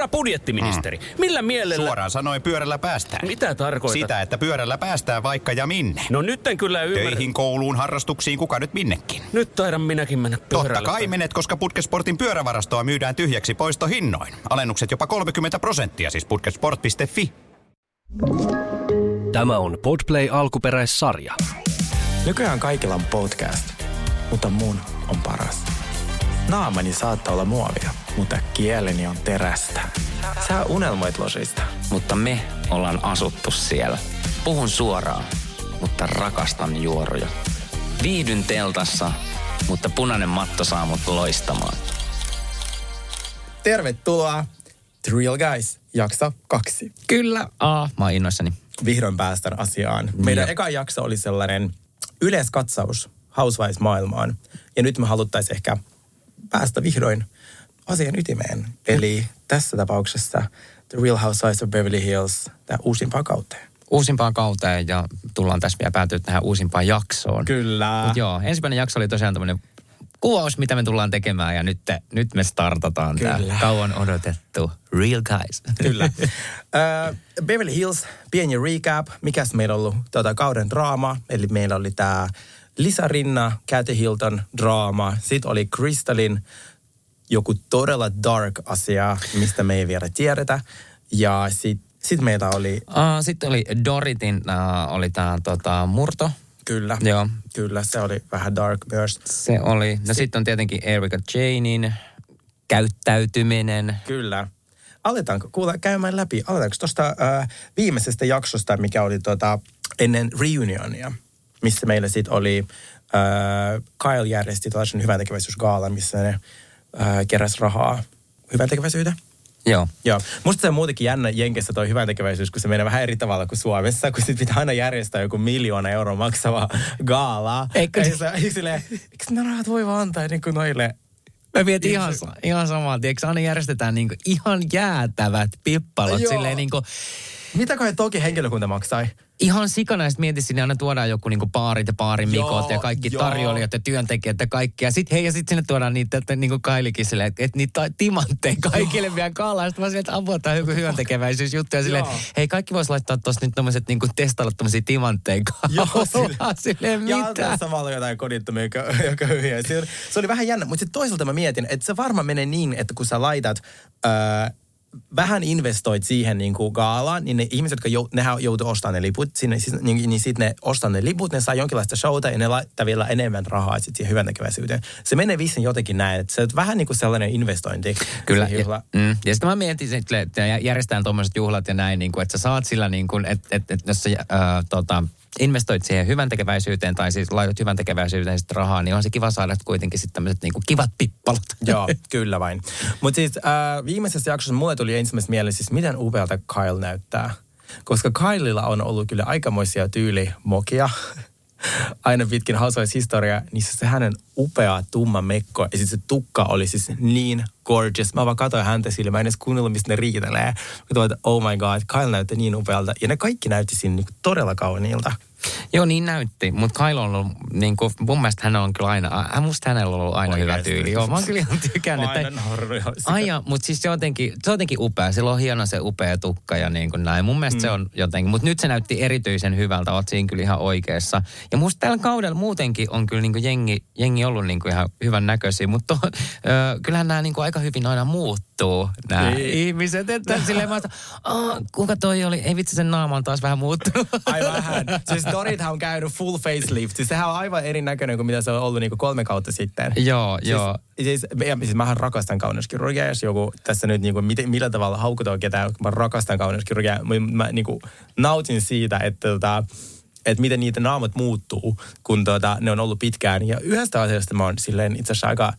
Herra budjettiministeri, mm. millä mielellä... Suoraan sanoen pyörällä päästään. Mitä tarkoitat? Sitä, että pyörällä päästään vaikka ja minne. No nyt en kyllä ymmärrä. Töihin, kouluun, harrastuksiin, kuka nyt minnekin. Nyt taidan minäkin mennä pyörällä. Totta kai menet, koska Putkesportin pyörävarastoa myydään tyhjäksi poistohinnoin. Alennukset jopa 30 prosenttia, siis putkesport.fi. Tämä on Podplay alkuperäissarja. Nykyään kaikilla on podcast, mutta mun on paras. Naamani saattaa olla muovia, mutta kieleni on terästä. Sä unelmoit losista. Mutta me ollaan asuttu siellä. Puhun suoraan, mutta rakastan juoruja. Viihdyn teltassa, mutta punainen matto saa mut loistamaan. Tervetuloa The Real Guys, jakso kaksi. Kyllä. Aa, mä oon innoissani. Vihdoin päästään asiaan. Meidän eka jakso oli sellainen yleiskatsaus Housewives-maailmaan. Ja nyt me haluttaisiin ehkä päästä vihdoin asian ytimeen. Eli tässä tapauksessa The Real Housewives of Beverly Hills, tämä uusimpaan kauteen. Uusimpaan kauteen ja tullaan tässä vielä päätyä tähän uusimpaan jaksoon. Kyllä. Mut joo, ensimmäinen jakso oli tosiaan tämmöinen kuvaus, mitä me tullaan tekemään ja nyt, nyt me startataan Kyllä. tämä kauan odotettu Real Guys. Kyllä. uh, Beverly Hills, pieni recap. Mikäs meillä on ollut tuota, kauden draama? Eli meillä oli tämä Lisa Rinna, Kathy Hilton draama. Sitten oli Crystalin joku todella dark asia, mistä me ei vielä tiedetä. Ja sitten sit meillä oli... Uh, sitten oli Doritin, uh, oli tämä tota, murto. Kyllä. Joo. Kyllä, se oli vähän dark myös. Se oli. No sitten on tietenkin Erika Janein käyttäytyminen. Kyllä. Aletaanko kuule käymään läpi? Aletaanko tuosta äh, viimeisestä jaksosta, mikä oli tota, ennen reunionia, missä meillä sitten oli, äh, Kyle järjesti tällaisen hyväntekeväisyysgaalan, missä ne äh, keräs rahaa hyväntekeväisyyteen. Joo. Joo. Musta se on muutenkin jännä Jenkessä toi hyväntekeväisyys, kun se menee vähän eri tavalla kuin Suomessa, kun sit pitää aina järjestää joku miljoona euroa maksava gaala. Eikö Ei se, ei sille, eikö nämä rahat voi vaan antaa niin kuin noille Mä mietin ihan, ihan samaa, tiedätkö, aina järjestetään niinku ihan jäätävät pippalot, Joo. silleen niinku, Mitä kai toki henkilökunta maksai? ihan sikana, ja mietin, sinne aina tuodaan joku niinku baarit ja baarin Joo, mikot ja kaikki joo. tarjoilijat ja työntekijät ja kaikki. Ja sitten hei, ja sitten sinne tuodaan niitä, että niinku Kailikin silleen, että, että niitä timantteja kaikille vielä kaalaa. Sitten mä silleen, että apua, tämä on joku hyväntekeväisyysjuttu. Ja silleen, Joo. hei, kaikki vois laittaa tuossa nyt tommoset niinku testailla tommosia timantteja Joo, kaalaa. silleen, Ja mitä? antaa samalla jotain kodittomia kö- ja köyhiä. Se oli, se oli vähän jännä, mutta sitten toisaalta mä mietin, että se varmaan menee niin, että kun sä laitat... Öö, vähän investoit siihen niin kuin gaalaan, niin ne ihmiset, jotka jou, nehän joutuu ostamaan ne liput sinne, siis, niin, niin sitten ne ostaa ne liput, ne saa jonkinlaista showta ja ne laittaa vielä enemmän rahaa sit siihen hyvän. Se menee vissiin jotenkin näin, että se on vähän niin kuin sellainen investointi. Kyllä. Ja, juhla. mm, ja sitten mä mietin, sitten, että järjestetään tuommoiset juhlat ja näin, niin kuin, että sä saat sillä, niin kuin, että, että, että jos sä äh, tota, investoit siihen hyvän tekeväisyyteen tai siis laitat hyvän tekeväisyyteen sitten rahaa, niin on se kiva saada kuitenkin sitten tämmöiset niin kuin kivat pippalot. Joo, kyllä vain. Mutta siis äh, viimeisessä jaksossa mulle tuli ensimmäistä mieleen siis, miten upealta Kyle näyttää. Koska Kylella on ollut kyllä aikamoisia tyylimokia aina pitkin Housewives-historiaa, niin se hänen upea tumma mekko ja siis se tukka oli siis niin gorgeous. Mä vaan katsoin häntä sille, mä en edes kuunnellut, mistä ne riitelee. Mä katsoin, että oh my god, Kyle näytti niin upealta. Ja ne kaikki näytti siinä niin todella kauniilta. Joo, niin näytti. Mutta Kyle on ollut, niin kuin, mun mielestä hän on kyllä aina, äh, musta hänellä on ollut aina hyvä Oikeasti. tyyli. Joo, mä oon kyllä ihan tykännyt. Mä aina. Ai mutta siis se on, jotenkin, se on jotenkin upea. Sillä on hieno se upea tukka ja niin kuin näin. Mun mielestä mm. se on jotenkin, mutta nyt se näytti erityisen hyvältä. Oot siinä kyllä ihan oikeassa. Ja musta tällä kaudella muutenkin on kyllä niin kuin jengi, jengi ollut niin kuin ihan hyvän näköisiä. Mutta kyllähän nämä niin kuin aika hyvin aina muuttuu, nämä Niin. ihmiset. Että silleen mä oon, "Aa, kuka toi oli? Ei vitsi, sen naama on taas vähän muuttunut. Ai vähän. Siis Dorithan on käynyt full facelift. Siis sehän on aivan erinäköinen kuin mitä se on ollut niinku kolme kautta sitten. Joo, siis, joo. Siis, ja, siis mähän rakastan kauneuskirurgiaa, jos joku tässä nyt niinku, miten, millä tavalla haukutaan ketään, mä rakastan kauneuskirurgiaa. Mä, mä niinku, nautin siitä, että tota, että miten niitä naamat muuttuu, kun tota, ne on ollut pitkään. Ja yhdestä asiasta mä oon silleen itse asiassa aika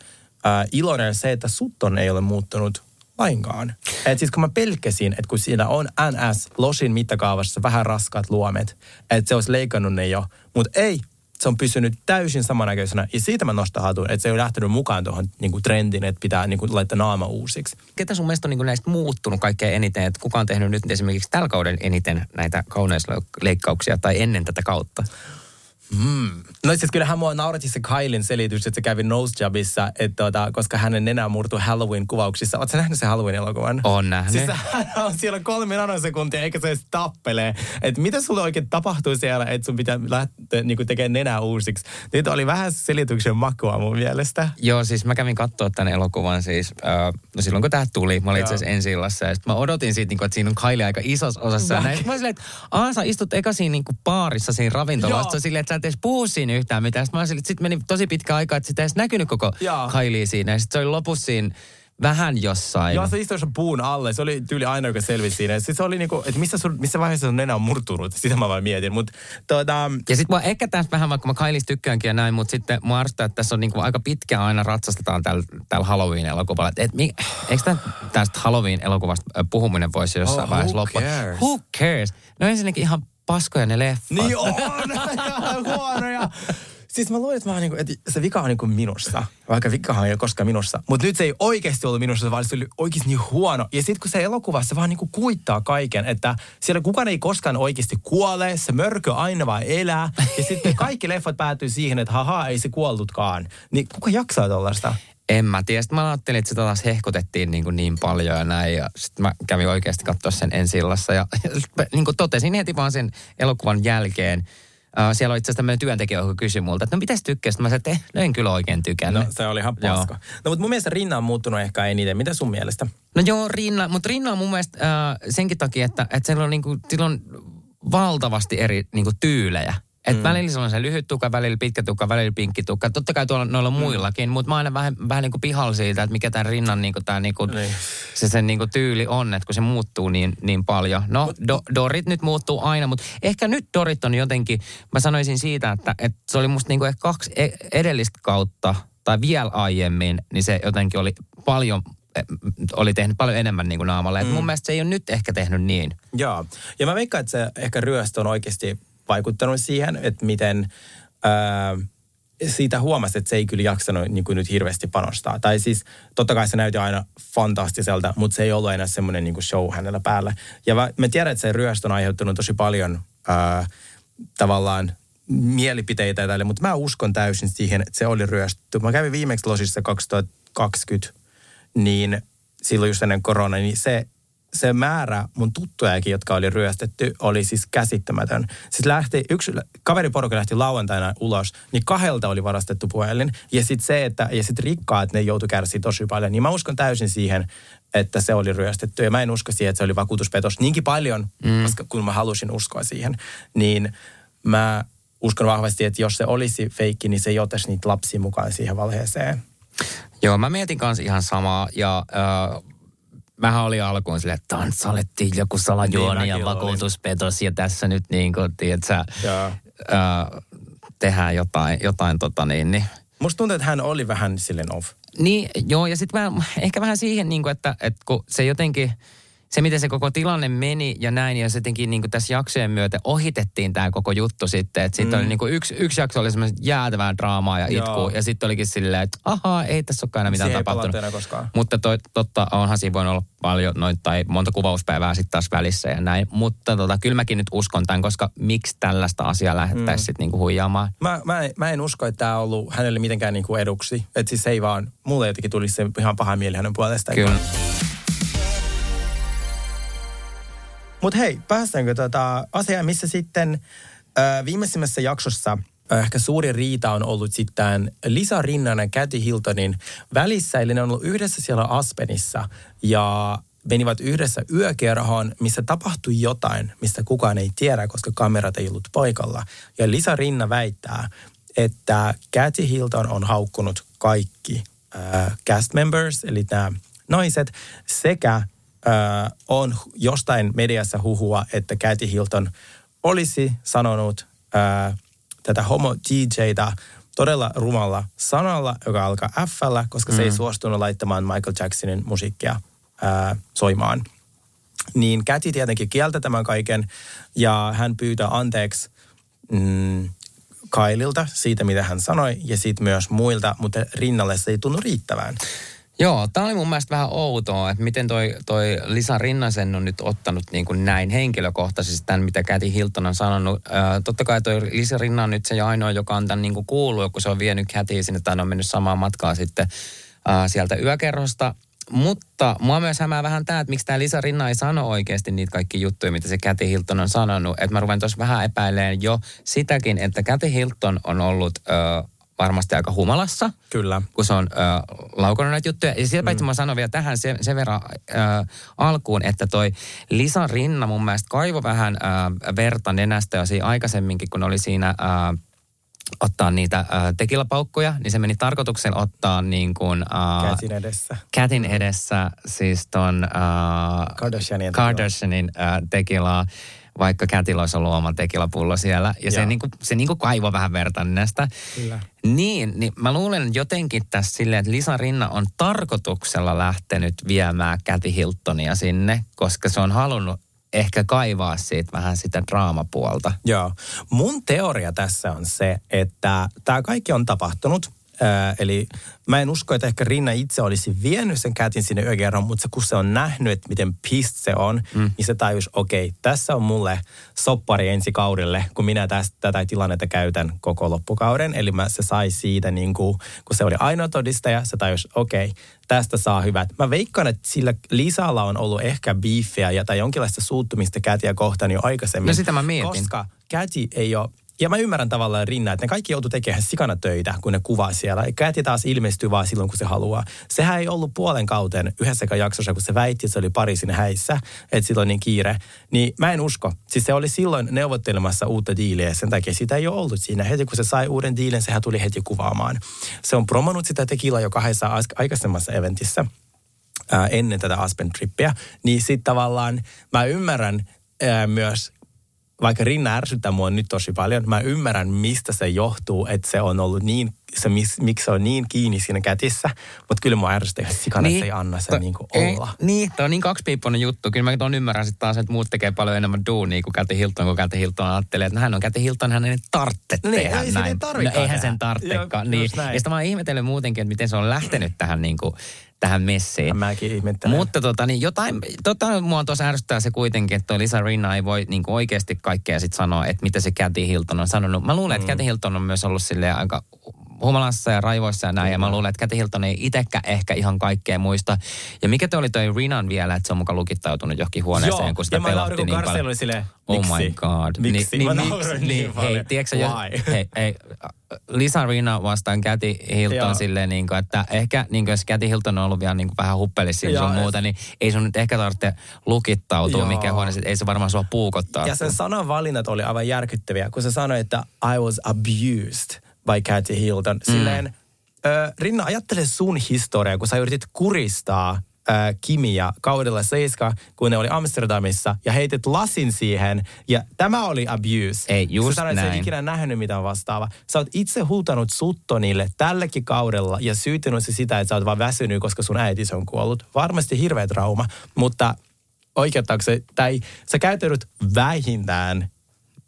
äh, iloinen se, että Sutton ei ole muuttunut lainkaan. Et siis kun mä pelkäsin, että kun siinä on NS Losin mittakaavassa vähän raskaat luomet, että se olisi leikannut ne jo, mutta ei, se on pysynyt täysin samannäköisenä. Ja siitä mä nostan hatun, että se ei ole lähtenyt mukaan tuohon niin trendiin, että pitää niin kuin, laittaa naama uusiksi. Ketä sun mielestä on niin näistä muuttunut kaikkein eniten? Että kuka on tehnyt nyt esimerkiksi tällä kauden eniten näitä kauneusleikkauksia tai ennen tätä kautta? No siis kyllähän mua nauratti se Kailin selitys, että se kävi Nosejobissa, että tota, koska hänen nenä murtui Halloween-kuvauksissa. Oletko nähnyt sen Halloween-elokuvan? On nähnyt. Siis hän on siellä kolme nanosekuntia, eikä se edes tappelee. Että mitä sulle oikein tapahtuu siellä, että sun pitää lähteä niin tekemään nenää uusiksi. Nyt oli vähän selityksen makua mun mielestä. Joo, siis mä kävin katsoa tämän elokuvan siis, äh, no silloin kun tää tuli, mä olin itse asiassa ensi illassa, ja sit mä odotin siitä, niin että siinä on Kylie aika isossa osassa. Mä olin silleen, että Aa, sä istut eka siinä niin baarissa siinä ravintolassa, silleen, että sä et edes puhu siinä yhtään mitään. Sitten sit meni tosi pitkä aika, että sitä ei edes näkynyt koko Joo. Kylie siinä. Ja sit se oli lopussa siinä vähän jossain. Joo, se istui puun alle. Se oli tyyli aina, joka selvisi siinä. Sitten se oli niinku, että missä, sun, missä vaiheessa sun nenä on murtunut. Sitä mä vaan mietin. Mutta tota, Ja sitten mä ehkä tästä vähän, vaikka mä Kailis tykkäänkin ja näin, mutta sitten mua arvostaa, että tässä on niinku aika pitkä aina ratsastetaan tällä täl Halloween-elokuvalla. Et, et, mi- eikö tämän, tästä Halloween-elokuvasta puhuminen voisi jossain Oh, vaiheessa loppua? cares? Who cares? No ensinnäkin ihan paskoja ne leffat. Niin on, huonoja. Siis mä luulen, että, niinku, että se vika on niinku minussa, vaikka vikahan ei ole koskaan minussa. Mutta nyt se ei oikeasti ollut minussa, vaan se oli oikeasti niin huono. Ja sitten kun se elokuva, se vaan niinku kuittaa kaiken, että siellä kukaan ei koskaan oikeasti kuole, se mörkö aina vaan elää. Ja sitten kaikki leffat päätyy siihen, että haha, ei se kuollutkaan. Niin kuka jaksaa tollaista? En mä tiedä. Sitten mä ajattelin, että sitä taas hehkutettiin niin, kuin niin paljon ja näin. Ja sitten mä kävin oikeasti katsoa sen ensi illassa. Ja, ja mä niin kuin totesin heti vaan sen elokuvan jälkeen. Uh, siellä oli itse asiassa tämmöinen työntekijä, joka kysyi multa, että no mitäs tykkäsit? Mä sanoin, että eh, no en kyllä oikein tykännyt. No se oli ihan Joo. paska. No mutta mun mielestä Rinna on muuttunut ehkä eniten. Mitä sun mielestä? No joo, Rinna, mutta Rinna on mun mielestä äh, senkin takia, että, että siellä on, niinku, sillä on valtavasti eri niinku, tyylejä. Et mm. välillä on se lyhyt tukka, välillä pitkä tukka, välillä pinkki tukka. Totta kai tuolla noilla muillakin, mutta mä aina vähän, vähän niinku pihalla siitä, että mikä tämän rinnan niinku, tää, niinku, Niin. se sen niinku, tyyli on, että kun se muuttuu niin, niin paljon. No, do, Dorit nyt muuttuu aina, mutta ehkä nyt Dorit on jotenkin, mä sanoisin siitä, että, että se oli musta niinku ehkä kaksi e- edellistä kautta, tai vielä aiemmin, niin se jotenkin oli paljon eh, oli tehnyt paljon enemmän niin kuin naamalle. Mm. mun mielestä se ei ole nyt ehkä tehnyt niin. Joo. Ja mä veikkaan, että se ehkä ryöstö on oikeasti vaikuttanut siihen, että miten ää, siitä huomasi, että se ei kyllä jaksanut niin kuin nyt hirveästi panostaa. Tai siis totta kai se näytti aina fantastiselta, mutta se ei ollut enää semmoinen niin show hänellä päällä. Ja mä, tiedän, että se ryöstö on aiheuttanut tosi paljon ää, tavallaan mielipiteitä tälle, mutta mä uskon täysin siihen, että se oli ryöstetty. Mä kävin viimeksi Losissa 2020, niin silloin just ennen korona, niin se, se määrä mun tuttujakin, jotka oli ryöstetty, oli siis käsittämätön. Sitten lähti, yksi kaveriporukka lähti lauantaina ulos, niin kahdelta oli varastettu puhelin. Ja sitten se, että, ja sitten rikkaat, ne joutu kärsiä tosi paljon. Niin mä uskon täysin siihen, että se oli ryöstetty. Ja mä en usko siihen, että se oli vakuutuspetos niinkin paljon, mm. koska kun mä halusin uskoa siihen. Niin mä uskon vahvasti, että jos se olisi feikki, niin se ei ottaisi niitä lapsia mukaan siihen valheeseen. Joo, mä mietin kanssa ihan samaa ja äh, mähän oli alkuun silleen, että tanssalettiin joku salajuoni Niin, ja olin. vakuutuspetos ja tässä nyt niin kuin, tiedätkö, äh, tehdään jotain, jotain tota niin, niin Musta tuntuu, että hän oli vähän silleen off. Niin, joo, ja sitten ehkä vähän siihen, niin kuin, että, että kun se jotenkin, se miten se koko tilanne meni ja näin, ja jotenkin niin kuin tässä jaksojen myötä ohitettiin tämä koko juttu sitten. Että sitten mm. oli niin kuin yksi, yksi jakso oli semmoista jäätävää draamaa ja itkua, ja sitten olikin silleen, että ahaa, ei tässä olekaan enää mitään Se tapahtunut. Mutta toi, totta, onhan siinä voinut olla paljon noin, tai monta kuvauspäivää sitten taas välissä ja näin. Mutta tota, kyllä mäkin nyt uskon tämän, koska miksi tällaista asiaa lähdettäisiin mm. sitten niinku huijaamaan. Mä, mä, en- mä en usko, että tämä on ollut hänelle mitenkään niinku eduksi. Että siis ei vaan, mulle jotenkin tuli se ihan paha mieli hänen puolestaan. Kyllä. Mutta hei, päästäänkö tota asiaan, missä sitten ö, viimeisimmässä jaksossa ehkä suuri riita on ollut sitten Lisa Rinnan ja Kathy Hiltonin välissä. Eli ne on ollut yhdessä siellä Aspenissa ja menivät yhdessä yökerhoon, missä tapahtui jotain, mistä kukaan ei tiedä, koska kamerat ei ollut paikalla. Ja Lisa Rinna väittää, että Kathy Hilton on haukkunut kaikki äh, cast members, eli nämä naiset, sekä äh, on jostain mediassa huhua, että Kathy Hilton olisi sanonut äh, tätä homo DJtä todella rumalla sanalla, joka alkaa f koska mm. se ei suostunut laittamaan Michael Jacksonin musiikkia äh, soimaan. Niin Kathy tietenkin kieltä tämän kaiken ja hän pyytää anteeksi mm, Kaililta siitä, mitä hän sanoi, ja sitten myös muilta, mutta rinnalle se ei tunnu riittävään. Joo, tämä oli mun mielestä vähän outoa, että miten toi, toi Lisa Rinnasen on nyt ottanut niin kuin näin henkilökohtaisesti tämän, mitä Käti Hilton on sanonut. Ää, totta kai toi Lisa Rinna on nyt se ainoa, joka on tämän niin kuin kuullut, kun se on vienyt Kätiä sinne tai on mennyt samaan matkaan sitten ää, sieltä yökerrosta. Mutta mua myös hämää vähän tämä, että miksi tämä Lisa Rinna ei sano oikeasti niitä kaikki juttuja, mitä se Käti Hilton on sanonut. Että mä ruven tuossa vähän epäileen jo sitäkin, että Käti Hilton on ollut ö, varmasti aika humalassa Kyllä. kun se on ö, laukonut näitä juttuja. Ja sieltä paitsi mä sanon vielä tähän sen, sen verran ö, alkuun, että toi Lisa Rinna mun mielestä kaivo vähän ö, verta nenästä jo siinä aikaisemminkin, kun oli siinä ö, ottaa niitä ö, tekilapaukkoja, niin se meni tarkoituksella ottaa niin kuin... Ö, Käsin edessä. Kätin edessä siis ton uh, Kardashianien Kardashianin uh, tekilaa, vaikka Kätillä olisi ollut oma tekilapullo siellä. Ja se, Joo. niinku, se niinku kaivoi vähän verta näistä. Kyllä. Niin, niin mä luulen jotenkin tässä silleen, että Lisa Rinna on tarkoituksella lähtenyt viemään Käti Hiltonia sinne, koska se on halunnut ehkä kaivaa siitä vähän sitä draamapuolta. Joo. Mun teoria tässä on se, että tämä kaikki on tapahtunut. Ää, eli mä en usko, että ehkä Rinna itse olisi vienyt sen kätin sinne yökerron, mutta kun se on nähnyt, että miten pissed se on, mm. niin se tajus, okei, okay, tässä on mulle soppari ensi kaudelle, kun minä tästä, tätä tilannetta käytän koko loppukauden. Eli mä, se sai siitä, niin kuin, kun se oli ainoa todistaja, se tajus, okei, okay, tästä saa hyvät. Mä veikkaan, että sillä Lisalla on ollut ehkä beefiä ja tai jonkinlaista suuttumista kätiä kohtaan jo aikaisemmin. No sitä mä mietin. Koska käti ei ole ja mä ymmärrän tavallaan Rinna, että ne kaikki joutuu tekemään sikana töitä, kun ne kuvaa siellä. Käti taas ilmestyy vaan silloin, kun se haluaa. Sehän ei ollut puolen kauten yhdessäkään jaksossa, kun se väitti, että se oli Pariisin häissä, että silloin niin kiire. Niin mä en usko. Siis se oli silloin neuvottelemassa uutta diiliä sen takia sitä ei ole ollut siinä. Heti kun se sai uuden diilin, sehän tuli heti kuvaamaan. Se on promonut sitä tekila jo kahdessa as- aikaisemmassa eventissä ennen tätä Aspen-trippiä, niin sitten tavallaan mä ymmärrän ää, myös, vaikka Rinna ärsyttää mua nyt tosi paljon, mä ymmärrän, mistä se johtuu, että se on ollut niin, se, mis, miksi se on niin kiinni siinä kätissä, mutta kyllä mua ärsyttää ihan sikana, niin, että ei anna sen to- niin kuin ei- olla. Niin, toi on niin kaksipiippunen juttu. Kyllä mä ton ymmärrän sitten taas, että muut tekee paljon enemmän duunia kuin Käti Hilton, kun Käti Hilton ajattelee, että hän on Käti Hilton, hän ei tarvitse Niin, tehdä ei näin. ei tarvikaan no, eihän sen tarvitsekaan. Niin. Ja sitä mä oon ihmetellyt muutenkin, että miten se on lähtenyt tähän, niin kuin, tähän messiin. Mäkin ihmettelen. Mutta tota, niin jotain, tota, mua tuossa ärsyttää se kuitenkin, että Lisa Rinna ei voi niin oikeasti kaikkea sit sanoa, että mitä se Kathy Hilton on sanonut. Mä luulen, että Kathy Hilton on myös ollut silleen aika humalassa ja raivoissa ja näin. Ja mä luulen, että Kathy Hilton ei itsekään ehkä ihan kaikkea muista. Ja mikä toi oli toi Rinan vielä, että se on muka lukittautunut johonkin huoneeseen, Joo, kun sitä ja mä pelotti niin paljon. oli silleen, Oh miksi? my god. Miksi? Niin, Mä niin, nauroin niin, niin hei, paljon. tiedätkö, jos, hei, hei, Lisa Rina vastaan Kathy Hilton Joo. silleen, niin kuin, että ehkä niin kuin, jos Kathy Hilton on ollut vielä niin kuin, vähän huppelissa Joo, sun muuta, niin ei sun nyt ehkä tarvitse lukittautua mikä huone, ei se varmaan sua puukottaa. Ja sen sanan valinnat oli aivan järkyttäviä, kun se sanoi, että I was abused by Kathy Hilton. Silleen, ö, Rinna, ajattele sun historiaa, kun sä yritit kuristaa ö, Kimiä kaudella 7, kun ne oli Amsterdamissa, ja heitit lasin siihen, ja tämä oli abuse. Ei, just Sä sanoit, että sä et näin. ikinä nähnyt mitään vastaavaa. Sä oot itse huutanut Suttonille tälläkin kaudella, ja syytänyt se sitä, että sä oot vaan väsynyt, koska sun äitisi on kuollut. Varmasti hirveä trauma, mutta oikeuttaako se, tai sä käytäydyt vähintään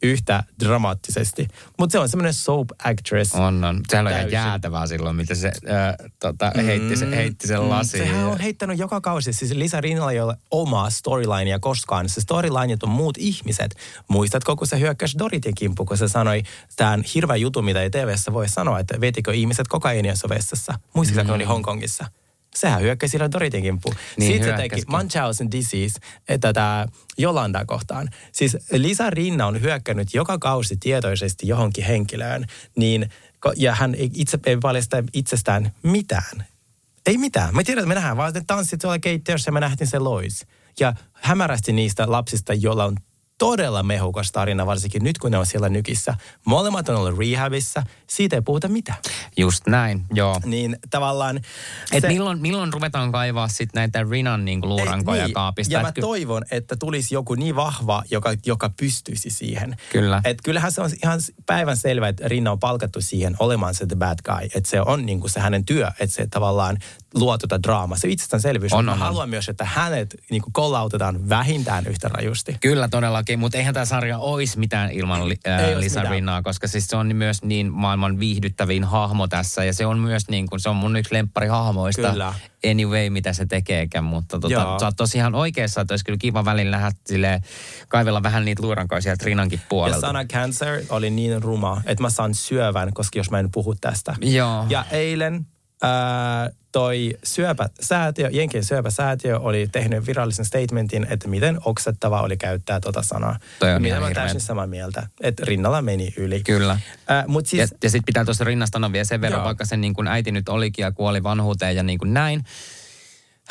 yhtä dramaattisesti. Mutta se on semmoinen soap actress. On, on. Sehän oli ihan jäätävää silloin, mitä se, äh, tota, heitti, se, heitti sen lasin. Mm. Sehän on heittänyt joka kausi. Siis Lisa Rinnalla ei ole omaa storylinea koskaan. Se storyline on muut ihmiset. Muistatko, kun se hyökkäsi Doritin kimppu, kun se sanoi tämän hirveän jutun, mitä ei TV-ssä voi sanoa, että vetikö ihmiset kokaiinia vessassa. Muistatko, mm. kun oli Hongkongissa? Sehän hyökkäsi Doritin kimppuun. Niin, Sitten se teki. Munchausen disease eh, tätä Jolanda kohtaan. Siis Lisa Rinna on hyökkännyt joka kausi tietoisesti johonkin henkilöön, niin, ja hän itse ei paljasta itsestään mitään. Ei mitään. Me tiedän, että me nähdään vaan, että tanssit tuolla keittiössä ja me nähtiin se Lois. Ja hämärästi niistä lapsista, joilla on todella mehukas tarina, varsinkin nyt kun ne on siellä nykissä. Molemmat on ollut rehabissa, siitä ei puhuta mitään. Just näin, joo. Niin tavallaan... Et se- milloin, milloin ruvetaan kaivaa sitten näitä Rinan niin luurankoja Ei, kaapista? Ja mä ky- toivon, että tulisi joku niin vahva, joka, joka pystyisi siihen. Kyllä. Et kyllähän se on ihan päivän selvä, että Rinna on palkattu siihen olemaan se the bad guy. Että se on niin kuin se hänen työ, että se tavallaan luo tuota draamaa. Se itsestäänselvyys. On, Mä on, on. haluan myös, että hänet niin kuin kollautetaan vähintään yhtä rajusti. Kyllä todellakin, mutta eihän tämä sarja olisi mitään ilman li, Ei ois Lisa mitään. Koska siis se on myös niin maailman viihdyttävin hahmo tässä ja se on myös niin kuin, se on mun yksi lemppari Kyllä. Anyway, mitä se tekeekään, mutta tota, sä oot tosiaan oikeassa, että olisi kyllä kiva välillä nähdä silleen, kaivella vähän niitä luurankoja sieltä Rinnankin Ja sana cancer oli niin ruma, että mä saan syövän, koska jos mä en puhu tästä. Joo. Ja eilen ää, toi syöpäsäätiö, Jenkien syöpäsäätiö oli tehnyt virallisen statementin, että miten oksettava oli käyttää tota sanaa. Toi on Ja Minä ihan hirveä. täysin samaa mieltä, että rinnalla meni yli. Kyllä. Ää, Mutta Ja, siis, ja sitten pitää tuossa rinnasta sanoa vielä sen verran, Joo. vaikka sen niin kuin äiti nyt olikin ja kuoli vanhuuteen ja niin kuin näin,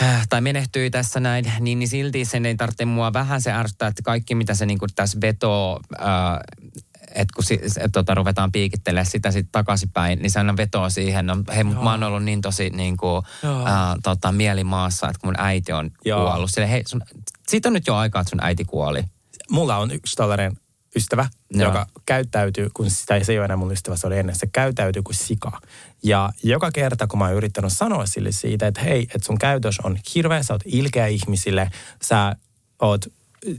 äh, tai menehtyi tässä näin, niin, niin silti sen ei tarvitse mua vähän se ärsyttää, että kaikki mitä se niin kuin tässä vetoo, äh, että kun si, et, tota, ruvetaan piikittelemään sitä sitten takaisinpäin, niin se aina vetoo siihen. No, hei, mutta mä oon ollut niin tosi niin kuin, äh, tota, mielimaassa, että kun mun äiti on Joo. kuollut. Sille, hei, sun, siitä on nyt jo aikaa, että sun äiti kuoli. mulla on yksi tällainen ystävä, Joo. joka käyttäytyy, kun sitä se ei ole enää mun ystävä, se oli ennen, se käyttäytyy kuin sika. Ja joka kerta, kun mä oon yrittänyt sanoa sille siitä, että hei, että sun käytös on hirveä, sä oot ilkeä ihmisille, sä oot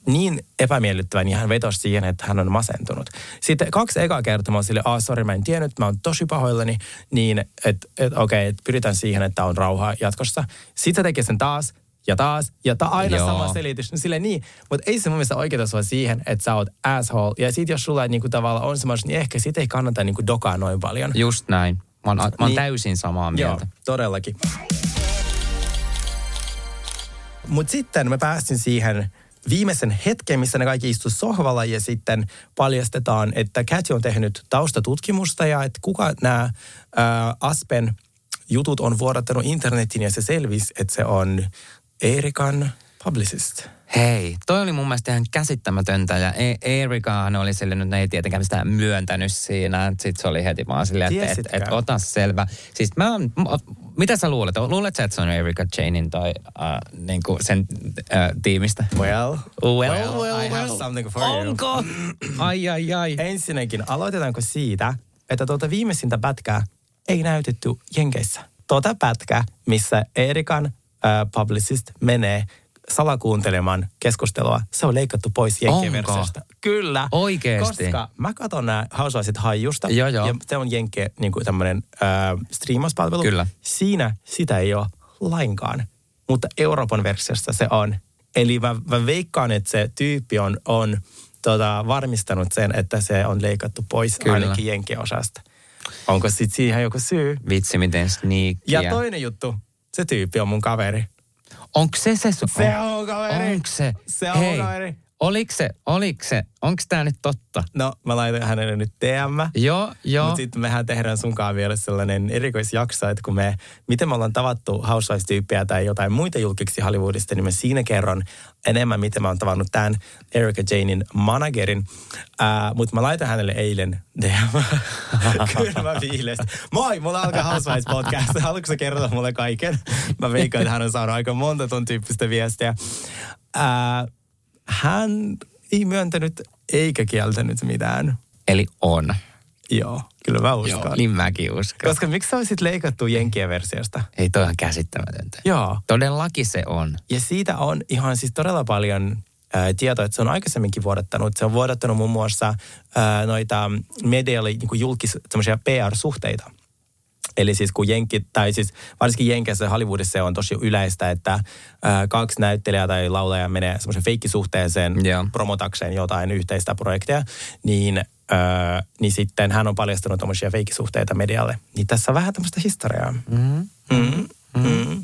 niin epämiellyttävä, niin hän vetosi siihen, että hän on masentunut. Sitten kaksi ekaa kertaa mä oon sille, ah sori, mä en tiennyt, mä oon tosi pahoillani, niin että et, okei, et pyritään siihen, että on rauhaa jatkossa. Sitten se tekee sen taas, ja taas, ja ta aina Joo. sama selitys. No Sille niin, mutta ei se mun mielestä oikeuta sua siihen, että sä oot asshole. Ja sit jos sulla niinku tavallaan on semmoista, niin ehkä sit ei kannata niinku dokaa noin paljon. Just näin. Mä oon, mä oon Niin. täysin samaa Joo, mieltä. todellakin. Mutta sitten me päästin siihen viimeisen hetken, missä ne kaikki istu sohvalla ja sitten paljastetaan, että Katja on tehnyt taustatutkimusta ja että kuka nämä Aspen jutut on vuodattanut internetin ja se selvisi, että se on Erikan publicist. Hei, toi oli mun mielestä ihan käsittämätöntä ja e- Erikahan oli sille nyt, ne ei tietenkään sitä myöntänyt siinä. Sitten se oli heti vaan silleen, että et, et, ota selvä. Siis mä mitä sä luulet? Luulet sä, että se on Erika Janein tai uh, niinku sen uh, tiimistä? Well, Well, well, I have well. something for you. Onko? Ai, ai, ai. Ensinnäkin, aloitetaanko siitä, että tuota viimeisintä pätkää ei näytetty Jenkeissä. Tuota pätkää, missä Erikan äh, publicist menee salakuuntelemaan keskustelua, se on leikattu pois Jenkkien. Kyllä. Oikeesti? Koska mä katson nämä Housewives'it haijusta. Joo, joo. Ja se on Jenkkien niin kuin tämmöinen äh, striimauspalvelu. Kyllä. Siinä sitä ei ole lainkaan. Mutta Euroopan versiossa se on. Eli mä, mä veikkaan, että se tyyppi on, on tota, varmistanut sen, että se on leikattu pois Kyllä. ainakin Jenkkien osasta. Onko sitten siihen joku syy? Vitsi, miten sneakia. Ja toinen juttu, se tyyppi on mun kaveri. Onko se se? Su- Se on kaveri. Onko se? Se on Hei, kaveri. Oliko se, oliko se, onko tämä nyt totta? No, mä laitan hänelle nyt DM. Joo, joo. Mutta sitten mehän tehdään sunkaan vielä sellainen erikoisjakso, että kun me, miten me ollaan tavattu housewives-tyyppiä tai jotain muita julkiksi Hollywoodista, niin mä siinä kerron enemmän, miten mä oon tavannut tämän Erika Janein managerin. Mutta mä laitan hänelle eilen DM. Kyllä mä viilestä. Moi, mulla alkaa Housewives podcast. Haluatko sä kertoa mulle kaiken? Mä veikkaan, että hän on saanut aika monta ton tyyppistä viestiä. Uh, hän ei myöntänyt eikä kieltänyt mitään. Eli on. Joo, kyllä mä uskon. Joo, niin mäkin uskon. Koska miksi sä olisit leikattu Jenkien versiosta? Ei toi ihan käsittämätöntä. Joo. Todellakin se on. Ja siitä on ihan siis todella paljon ää, tietoa, että se on aikaisemminkin vuodattanut. Se on vuodattanut muun muassa ää, noita medialle niin julkis, PR-suhteita. Eli siis kun Jenki, tai siis varsinkin Jenkeissä ja Hollywoodissa se on tosi yleistä, että ää, kaksi näyttelijää tai laulajaa menee semmoisen feikkisuhteeseen Joo. promotakseen jotain yhteistä projektia, niin, ää, niin sitten hän on paljastanut tämmöisiä feikkisuhteita medialle. Niin tässä on vähän tämmöistä historiaa. Mm-hmm. Mm-hmm. Mm-hmm.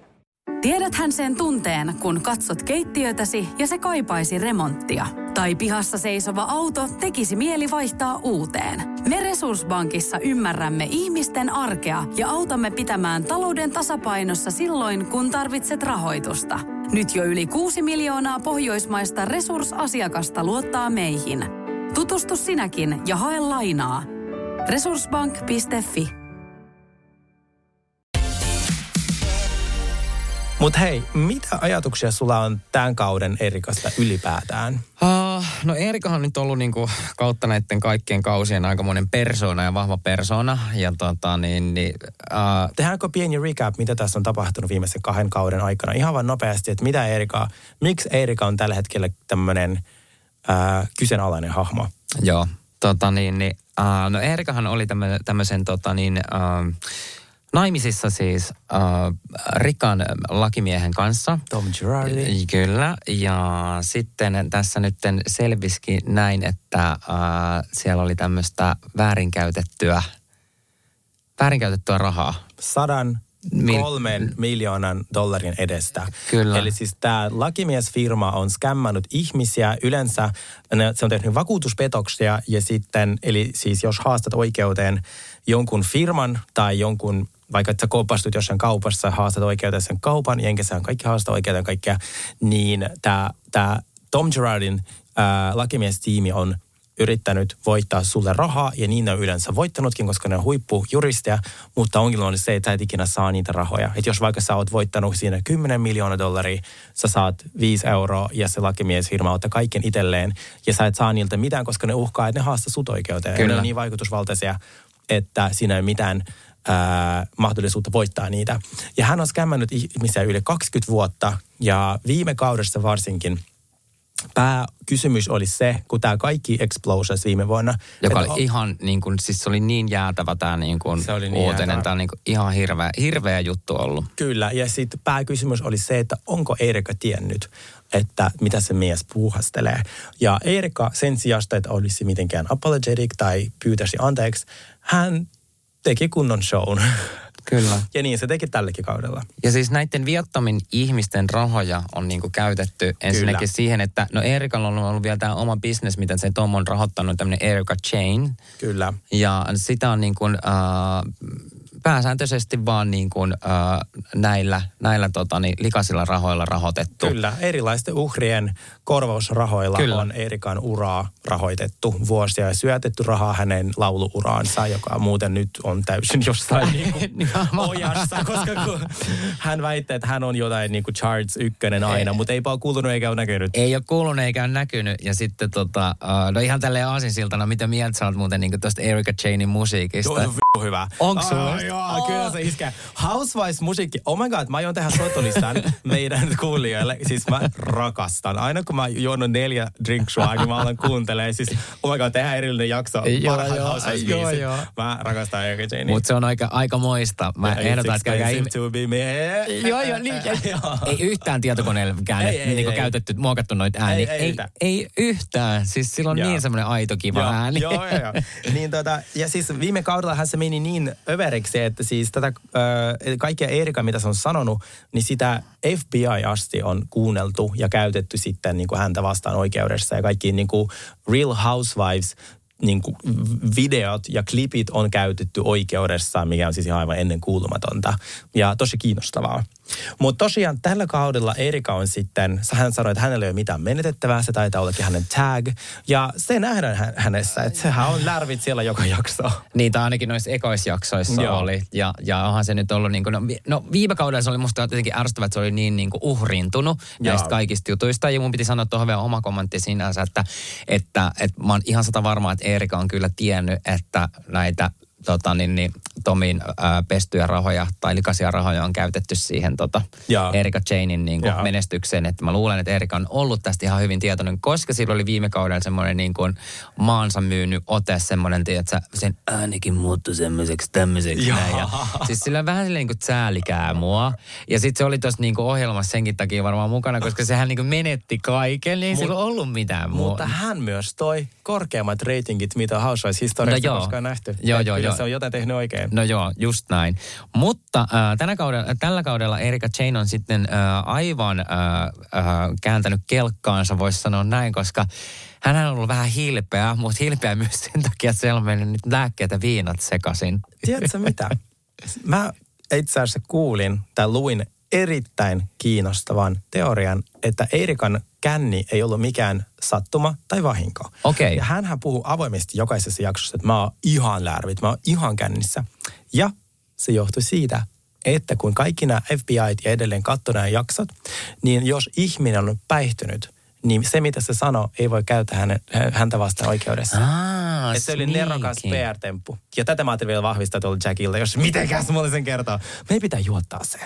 Tiedäthän sen tunteen, kun katsot keittiötäsi ja se kaipaisi remonttia. Tai pihassa seisova auto tekisi mieli vaihtaa uuteen. Me Resurssbankissa ymmärrämme ihmisten arkea ja autamme pitämään talouden tasapainossa silloin, kun tarvitset rahoitusta. Nyt jo yli 6 miljoonaa pohjoismaista resursasiakasta luottaa meihin. Tutustu sinäkin ja hae lainaa. Resurssbank.fi Mutta hei, mitä ajatuksia sulla on tämän kauden Erikasta ylipäätään? Uh, no Erikahan on nyt ollut niinku kautta näiden kaikkien kausien aikamoinen persona ja vahva persona. Ja tota niin, niin uh, Tehdäänkö pieni recap, mitä tässä on tapahtunut viimeisen kahden kauden aikana? Ihan vaan nopeasti, että mitä Erika, miksi Erika on tällä hetkellä tämmöinen uh, kyseenalainen hahmo? Joo, tota niin, niin uh, no Erikahan oli tämmö, tämmöisen tota niin, uh, naimisissa siis uh, rikkaan lakimiehen kanssa. Tom Girardi. Kyllä, ja sitten tässä nyt selviskin näin, että uh, siellä oli tämmöistä väärinkäytettyä, väärinkäytettyä rahaa. Sadan Mil- kolmen miljoonan dollarin edestä. Kyllä. Eli siis tämä lakimiesfirma on skämmannut ihmisiä. Yleensä ne, se on tehnyt vakuutuspetoksia ja sitten, eli siis jos haastat oikeuteen jonkun firman tai jonkun vaikka että sä kopastut jossain kaupassa, haastat oikeuteen sen kaupan, jenkessähän kaikki haastaa oikeuteen kaikkea, niin tämä Tom Girardin ää, lakimiestiimi on yrittänyt voittaa sulle rahaa, ja niin ne on yleensä voittanutkin, koska ne on huippujuristeja, mutta ongelma on se, että sä et ikinä saa niitä rahoja. Että jos vaikka sä oot voittanut siinä 10 miljoonaa dollaria, sä saat 5 euroa, ja se lakimiesfirma ottaa kaiken itselleen, ja sä et saa niiltä mitään, koska ne uhkaa, että ne haastaa sut oikeuteen. Kyllä. Ne on niin vaikutusvaltaisia, että siinä ei mitään ää, mahdollisuutta voittaa niitä. Ja hän on skämmännyt ihmisiä yli 20 vuotta, ja viime kaudessa varsinkin – pääkysymys oli se, kun tämä kaikki explosions viime vuonna. Joka oli ihan niin kuin, siis se oli niin jäätävä tämä niin kuin Se oli niin uutinen. Tämä on niin kuin ihan hirveä, hirveä juttu ollut. Kyllä, ja sitten pääkysymys oli se, että onko Erika tiennyt, että mitä se mies puuhastelee. Ja Erika sen sijaan, että olisi mitenkään apologetic tai pyytäisi anteeksi, hän teki kunnon shown. Kyllä. Ja niin se teki tälläkin kaudella. Ja siis näiden viattomin ihmisten rahoja on niinku käytetty ensinnäkin Kyllä. siihen, että no Erikalla on ollut vielä tämä oma bisnes, miten se Tom on rahoittanut, tämmöinen Erika Chain. Kyllä. Ja sitä on niin kuin, äh, pääsääntöisesti vaan niin kuin, äh, näillä, näillä tota, niin, likaisilla rahoilla rahoitettu. Kyllä, erilaisten uhrien korvausrahoilla Kyllä. on Erikan uraa rahoitettu vuosia ja syötetty rahaa hänen lauluuraansa, joka muuten nyt on täysin jossain niin kuin Nimenomaan. ojassa, koska kun hän väittää, että hän on jotain niin kuin Charts ykkönen aina, mutta eipä ole kuulunut eikä ole näkynyt. Ei ole kuulunut eikä ole näkynyt. Ja sitten tota, äh, no ihan tälleen aasinsiltana, mitä mieltä sä oot muuten niin tuosta Erika Chainin musiikista? Joo, se v- hyvä. Onks sulla? Ai, Joo, kyllä se iskee. Housewives-musiikki. Oh my god, mä aion tehdä soittolistan meidän kuulijoille. Siis mä rakastan. Aina kun mä juonut neljä drinksua, niin mä alan kuuntelemaan. Siis, oh my god, tehdään erillinen jakso. Joo, joo, joo, joo. Mä rakastan Erika Janie. Mutta se on aika, aika moista. Mä ehdotan, että käykää ihme... to be me. Joo, joo, niin, ei yhtään tietokoneella Ei, niin ei. käytetty, muokattu noita ääniä. Ei, ei ei, yhtään. ei, yhtään. Siis sillä on niin semmoinen aito kiva Joo, ääni. Joo, joo, joo. niin tota, ja siis viime kaudellahan se meni niin överiksi, että siis tätä äh, kaikkea Erika, mitä se on sanonut, niin sitä FBI asti on kuunneltu ja käytetty sitten niin kuin häntä vastaan oikeudessa. Ja kaikki niin kuin Real Housewives niin kuin videot ja klipit on käytetty oikeudessa, mikä on siis ihan aivan ennen kuulumatonta. Ja tosi kiinnostavaa. Mutta tosiaan tällä kaudella Erika on sitten, hän sanoi, että hänellä ei ole mitään menetettävää, se taitaa ollakin hänen tag. Ja se nähdään hä- hänessä, että sehän on lärvit siellä joka jakso. Niitä ainakin noissa ekoisjaksoissa Joo. oli. Ja, ja onhan se nyt ollut niin kuin, no, vi- no viime kaudella se oli musta jotenkin ärsyttävää, että se oli niin, niin kuin uhriintunut näistä Joo. kaikista jutuista. Ja mun piti sanoa tuohon vielä oma kommentti sinänsä, että, että, että mä oon ihan sata varma, että Erika on kyllä tiennyt, että näitä tota, niin, niin, Tomin ää, pestyjä rahoja tai likaisia rahoja on käytetty siihen tota, Jaa. Erika Janein niin kuin menestykseen. Että mä luulen, että Erika on ollut tästä ihan hyvin tietoinen, koska sillä oli viime kaudella semmoinen niin kuin maansa myynyt ote, semmoinen, tiedätkö, sen äänikin muuttui semmoiseksi tämmöiseksi näin. Ja, siis sillä on vähän silleen niin kuin säälikää mua. Ja sitten se oli tuossa niin kuin ohjelmassa senkin takia varmaan mukana, koska sehän niin kuin menetti kaiken, niin ei sillä ollut mitään muuta. Mutta hän myös toi korkeammat ratingit, mitä Housewives-historiassa No joo. koskaan nähty. Joo, joo, joo. Se on jotain tehnyt oikein. No joo, just näin. Mutta äh, tänä kaudella, tällä kaudella Erika Jane on sitten äh, aivan äh, äh, kääntänyt kelkkaansa, voisi sanoa näin, koska hän on ollut vähän hilpeä, mutta hilpeä myös sen takia, että siellä on mennyt nyt lääkkeet ja viinat sekaisin. Tiedätkö mitä? Mä itse asiassa kuulin tai luin erittäin kiinnostavan teorian, että Eirikan känni ei ollut mikään sattuma tai vahinko. Okei. Ja hänhän puhuu avoimesti jokaisessa jaksossa, että mä oon ihan lärvit, mä oon ihan kännissä. Ja se johtui siitä, että kun kaikki nämä FBI ja edelleen katsoi nämä jaksot, niin jos ihminen on päihtynyt, niin se mitä se sanoo ei voi käyttää hänen, häntä vastaan oikeudessa. Ah, se oli nerokas. PR-temppu. Ja tätä mä ajattelin vielä vahvistaa tuolla Jackille, jos mitenkään se mulle sen kertoo. Meidän pitää juottaa se.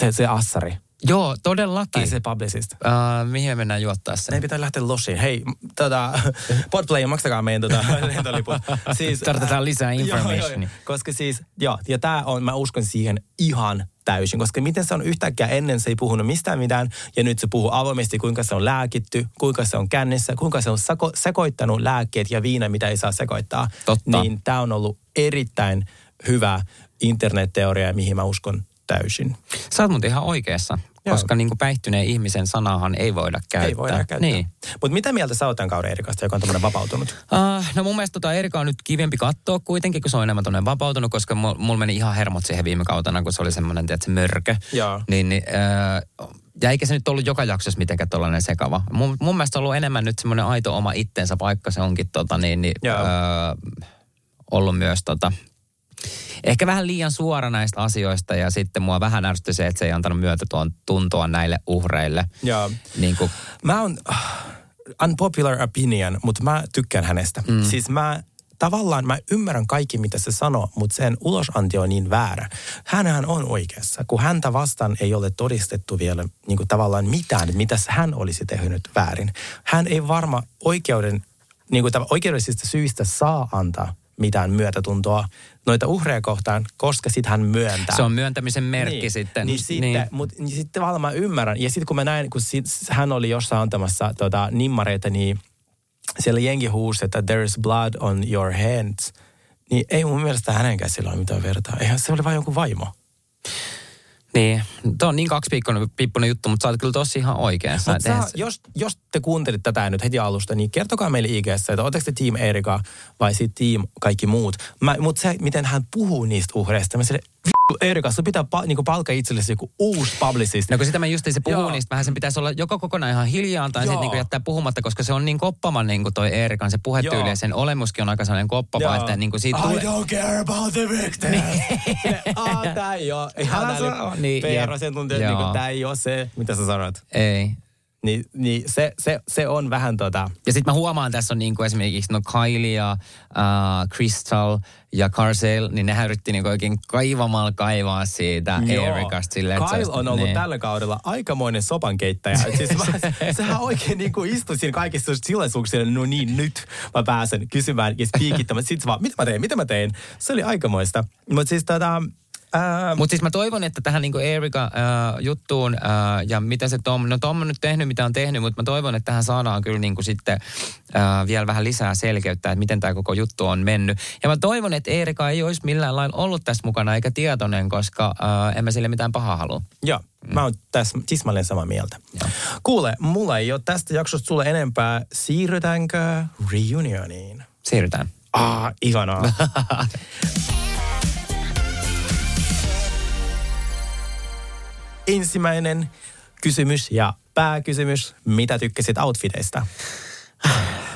Se, se assari. Joo, todellakin. Tai se publicist. Uh, mihin me mennään juottaa sen? Meidän pitää lähteä losiin. Hei, tota, Podplay, maksakaa meidän tota, lentoliput. Siis, Tarvitaan lisää informationia. joo. Koska siis, joo, ja tämä on, mä uskon siihen ihan täysin. Koska miten se on yhtäkkiä ennen se ei puhunut mistään mitään, ja nyt se puhuu avoimesti, kuinka se on lääkitty, kuinka se on kännissä, kuinka se on sako, sekoittanut lääkkeet ja viina, mitä ei saa sekoittaa. Totta. Niin tämä on ollut erittäin hyvä internetteoria, mihin mä uskon täysin. Sä oot muuten ihan oikeassa, Joo. koska niin kuin päihtyneen ihmisen sanahan ei voida käyttää. Ei voida käyttää. Niin. Mutta mitä mieltä sä oot tämän kauden Erikasta, joka on tämmöinen vapautunut? Uh, no mun mielestä tota Erika on nyt kivempi katsoa kuitenkin, kun se on enemmän tuonne vapautunut, koska mulla mul meni ihan hermot siihen viime kautena, kun se oli semmoinen, tiedätkö, mörkö. Joo. Niin, niin uh, ja eikä se nyt ollut joka jaksossa mitenkään tollainen sekava. Mun, mun mielestä on ollut enemmän nyt semmoinen aito oma itsensä, vaikka se onkin tota niin, niin uh, ollut myös tota, ehkä vähän liian suora näistä asioista ja sitten mua vähän ärsytti se, että se ei antanut myötätuon tuntoa näille uhreille. Joo. Niin kuin, Mä oon unpopular opinion, mutta mä tykkään hänestä. Mm. Siis mä tavallaan mä ymmärrän kaikki, mitä se sanoo, mutta sen ulosanti on niin väärä. Hänhän on oikeassa, kun häntä vastaan ei ole todistettu vielä niin kuin tavallaan mitään, mitä hän olisi tehnyt väärin. Hän ei varma oikeuden, niin kuin, oikeudellisista syistä saa antaa mitään myötätuntoa noita uhreja kohtaan, koska sitten hän myöntää. se on myöntämisen merkki niin, sitten. Niin, sitten, niin. Mut, niin sitten tavallaan mä ymmärrän. Ja sitten kun mä näin, kun sit, hän oli jossain antamassa tota, nimmareita, niin siellä jengi huusi, että there is blood on your hands. Niin ei mun mielestä hänenkään sillä ole mitään vertaa. Eihän se oli vain jonkun vaimo. Niin, tuo on niin kaksipippunen juttu, mutta sä oot kyllä tosi ihan oikeassa. Mut Et eihän sä, se- jos, jos te kuuntelit tätä nyt heti alusta, niin kertokaa meille ig että oletteko te Team Erika vai sitten Team kaikki muut. Mutta se, miten hän puhuu niistä uhreista, mä sille, Erika, sun pitää pa, niinku palkkaa itsellesi joku uusi publicist. No kun sitä mä just se puhuu niistä, vähän sen pitäisi olla joko kokonaan ihan hiljaa tai sitten niinku jättää puhumatta, koska se on niin koppaman niin kuin toi Eerikan se puhetyyli Joo. ja sen olemuskin on aika sellainen koppava, Joo. että niin kuin siitä I tulee... don't care about the victims. Niin. Ah, tää ei oo. Ihan tää oli niin, PR-asiantuntija, niin Joo. tää ei oo se, mitä sä sanot. Ei. Niin, niin se, se, se on vähän tota... Ja sitten mä huomaan, tässä on niinku esimerkiksi no Kylie ja uh, Crystal ja Carcel, niin nehän yritti niinku oikein kaivamalla kaivaa siitä Erikasta. Silleen, että se Kyle olisi- on ollut niin. tällä kaudella aikamoinen sopankeittäjä. Siis mä, sehän oikein niin kuin istui siinä kaikissa tilaisuuksissa, no niin, nyt mä pääsen kysymään ja spiikittämään. Sitten vaan, mitä mä teen, mitä mä teen? Se oli aikamoista. Mutta siis tota... Ää, Mutta siis mä toivon, että tähän niinku Erika äh, juttuun äh, ja mitä se Tom, no Tom on nyt tehnyt mitä on tehnyt, mutta mä toivon, että tähän saadaan kyllä niinku sitten äh, vielä vähän lisää selkeyttä, että miten tämä koko juttu on mennyt. Ja mä toivon, että Erika ei olisi millään lailla ollut tässä mukana eikä tietoinen, koska äh, en mä sille mitään pahaa halua. Joo, mä oon tässä tismalleen samaa mieltä. Joo. Kuule, mulla ei ole tästä jaksosta sulle enempää. Siirrytäänkö reunioniin? Siirrytään. Ah, ihanaa. Ensimmäinen kysymys ja pääkysymys. Mitä tykkäsit outfiteista?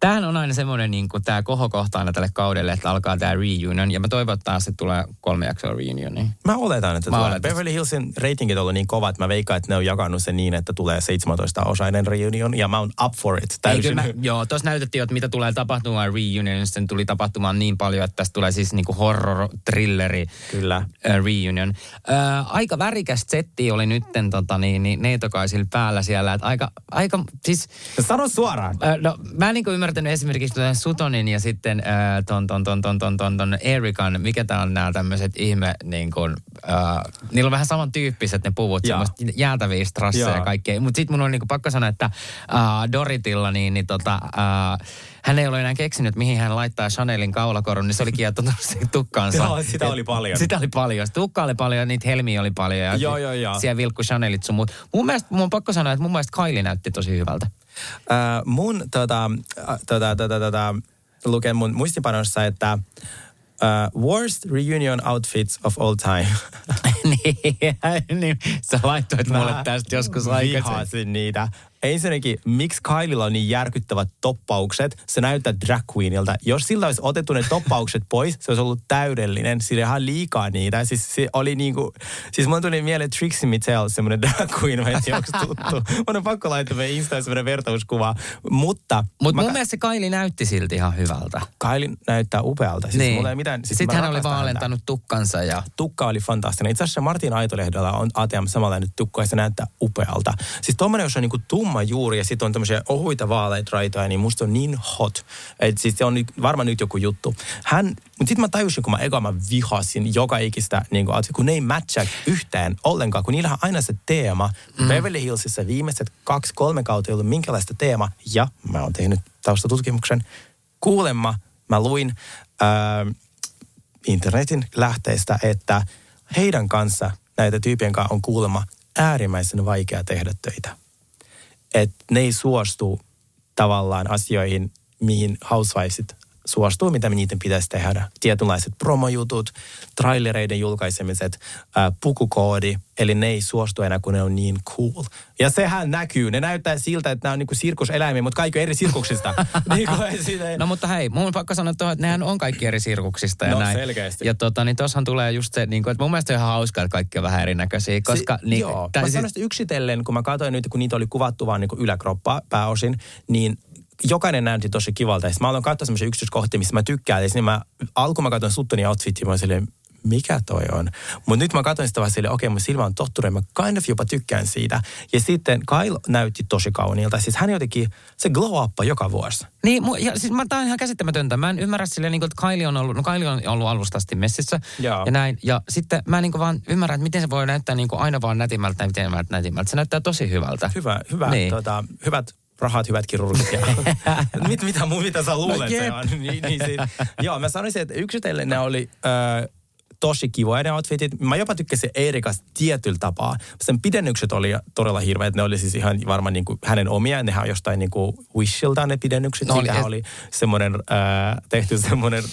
Tämähän on aina semmoinen niin kuin tämä kohokohta aina tälle kaudelle, että alkaa tämä reunion. Ja mä toivon, että taas että tulee kolme jaksoa reunionia. Mä oletan, että Mä tulee. oletan. Beverly Hillsin ratingit on ollut niin kova, että mä veikkaan, että ne on jakanut sen niin, että tulee 17-osainen reunion, ja mä oon up for it. Täysin. mä, joo, tuossa näytettiin, että mitä tulee tapahtumaan reunion, sitten tuli tapahtumaan niin paljon, että tästä tulee siis niinku horror-trilleri Kyllä. äh, reunion. Äh, aika värikäs setti oli nytten tota, niin, niin, neitokaisilla päällä siellä. Että aika, aika, siis, Sano suoraan. äh, no, mä en niinku ymmärtänyt esimerkiksi tuon Sutonin ja sitten äh, ton, ton, ton, ton, ton, ton, ton Erikan, mikä tää on nämä tämmöiset ihme, niin kun, äh, niillä on vähän samantyyppiset ne puvut, semmoista jäätäviä strasseja ja kaikkea. Mutta sitten mun on niinku pakko sanoa, että äh, Doritilla, niin, niin tota, äh, hän ei ole enää keksinyt, mihin hän laittaa Chanelin kaulakorun, niin se oli kiettonut tukkaansa. Joo, sitä oli paljon. Sitä oli paljon. Tukka oli paljon, niitä helmiä oli paljon. Ja Joo, joo, joo. Siellä vilkku Chanelit sun muut. Mun mielestä, mun on pakko sanoa, että mun mielestä Kylie näytti tosi hyvältä. Äh, mun tota, äh, tota, tota, tota, luken mun muistipanossa, että uh, worst reunion outfits of all time. niin, niin, sä laittoit mulle Mä tästä joskus aikaisemmin. Niitä. Ensinnäkin, miksi Kylilla on niin järkyttävät toppaukset? Se näyttää drag queenilta. Jos sillä olisi otettu ne toppaukset pois, se olisi ollut täydellinen. Sillä ihan liikaa niitä. Siis se oli niinku, siis mun tuli mieleen Trixie Mattel, semmoinen drag queen, mä en tiedä, onko tuttu. Mun on pakko laittaa meidän Instaan semmoinen vertauskuva. Mutta Mutta mun mielestä se Kylie näytti silti ihan hyvältä. Kylie näyttää upealta. Siis niin. mulla ei mitään, siis Sitten hän oli vaalentanut tukkansa ja... tukka oli fantastinen. Itse asiassa Martin Aitolehdellä on ATM samanlainen tukka ja se näyttää upealta. Siis tommonen, jos on niinku tumma juuri ja sitten on tämmöisiä ohuita vaaleita raitoja, niin musta on niin hot. Et siis se on nyt, varmaan nyt joku juttu. Hän, mutta sitten mä tajusin, kun mä eka mä vihasin joka ikistä, niin kuin, kun ne ei matcha yhtään ollenkaan, kun niillä on aina se teema. Mm. Beverly Hillsissä viimeiset kaksi, kolme kautta ei ollut minkälaista teema. Ja mä oon tehnyt taustatutkimuksen. Kuulemma mä luin... Ää, internetin lähteistä, että heidän kanssa, näitä tyypien kanssa on kuulemma äärimmäisen vaikea tehdä töitä. Että ne ei suostu tavallaan asioihin, mihin housewivesit suostuu, mitä niiden pitäisi tehdä. Tietynlaiset promojutut, trailereiden julkaisemiset, ää, pukukoodi, eli ne ei suostu enää, kun ne on niin cool. Ja sehän näkyy. Ne näyttää siltä, että nämä on niinku sirkuseläimiä, mutta kaikki on eri sirkuksista. niin No mutta hei, mun on pakko sanoa tuohon, että nehän on kaikki eri sirkuksista ja No, näin. selkeästi. Ja tota, niin tossahan tulee just se, niin kuin, että mun mielestä on ihan hauskaa, että kaikki on vähän erinäköisiä, koska... Si- niin, joo, mä siis- sanon sitä yksitellen, kun mä katsoin nyt, kun niitä oli kuvattu vaan niin yläkroppaa pääosin, niin jokainen näytti tosi kivalta. Ja mä aloin katsoa semmoisia yksityiskohtia, missä mä tykkään. Ja niin mä, alkuun mä katsoin Suttonin outfitia, mä silleen, mikä toi on? Mutta nyt mä katsoin sitä vaan silleen, okei, mun silmä on tottunut, ja mä kind of jopa tykkään siitä. Ja sitten Kyle näytti tosi kauniilta. Siis hän jotenkin, se glow up joka vuosi. Niin, mu- ja siis mä, tää on ihan käsittämätöntä. Mä en ymmärrä silleen, niin kuin, että Kylie on ollut, no Kylie on ollut alusta asti messissä Joo. ja näin. Ja sitten mä niin kuin vaan ymmärrän, että miten se voi näyttää niin kuin aina vaan nätimmältä, nätimmältä, nätimmältä. Se näyttää tosi hyvältä. Hyvä, hyvä, niin. tota, hyvät rahat, hyvät kirurgit. Ja, mit, mitä, mitä sä luulet No se jep. on? Niin, niin, siis, joo, mä sanoisin, että yksitellen ne oli ö, tosi kivoja ne outfitit. Mä jopa tykkäsin Erikas tietyllä tapaa. Sen pidennykset oli todella hirveät. Ne oli siis ihan varmaan niin kuin hänen omia. Nehän on jostain niin kuin Wishilta ne pidennykset. No No, oli- Siitähän oli semmoinen, äh, tehty semmoinen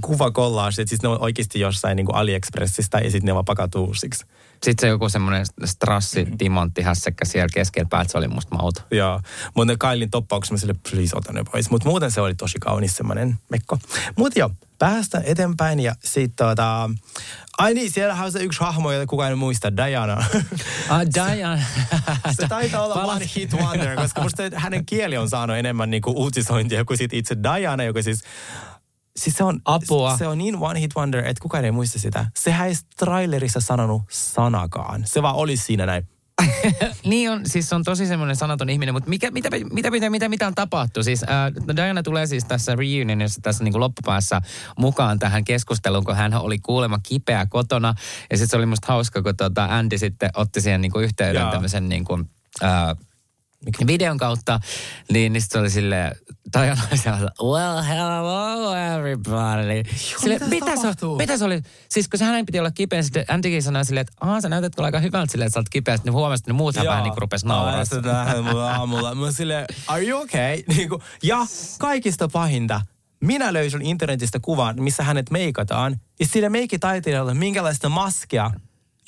kuvakollaasi, että siis ne on oikeasti jossain niin kuin AliExpressistä ja sitten ne vaan pakatuu uusiksi. Sitten se joku semmoinen strassi, timantti, hässäkkä siellä keskellä päät, se oli musta mauta. Joo, mutta ne Kailin toppauksessa mä sille, please ota ne pois. Mutta muuten se oli tosi kaunis semmoinen mekko. Mutta joo, päästä eteenpäin ja sitten tota... Ai niin, siellähän on se yksi hahmo, jota kukaan ei muista, Diana. Ah, Diana. se taitaa olla one hit wonder, koska musta hänen kieli on saanut enemmän niinku uutisointia kuin sit itse Diana, joka siis... Siis se on, Apua. se on niin one hit wonder, että kukaan ei muista sitä. Sehän ei trailerissa sanonut sanakaan. Se vaan oli siinä näin. niin on, siis se on tosi semmoinen sanaton ihminen, mutta mikä, mitä, mitä, mitä, mitä, mitä on tapahtu? Siis äh, Diana tulee siis tässä reunionissa tässä niin kuin loppupäässä mukaan tähän keskusteluun, kun hän oli kuulemma kipeä kotona. Ja sitten se oli musta hauska, kun tota Andy sitten otti siihen niin kuin yhteyden Jaa. tämmöisen niin kuin, äh, videon kautta, niin, niin se oli silleen, oli siellä, well, hello everybody. Sille, mitä mitä, se, mitä se oli? Siis kun hänen piti olla kipeä, sitten Andykin sanoi silleen, että Aa, sä näytät kyllä aika hyvältä silleen, että sä oot kipeä. Sitten huomasi, että ne muuthan vähän niin kuin rupesi nauraa. Se tähän mulla aamulla. Mä silleen, are you okay? Niin kuin, ja kaikista pahinta, minä löysin internetistä kuvan, missä hänet meikataan. Ja sillä meikitaiteilijalla minkälaista maskia.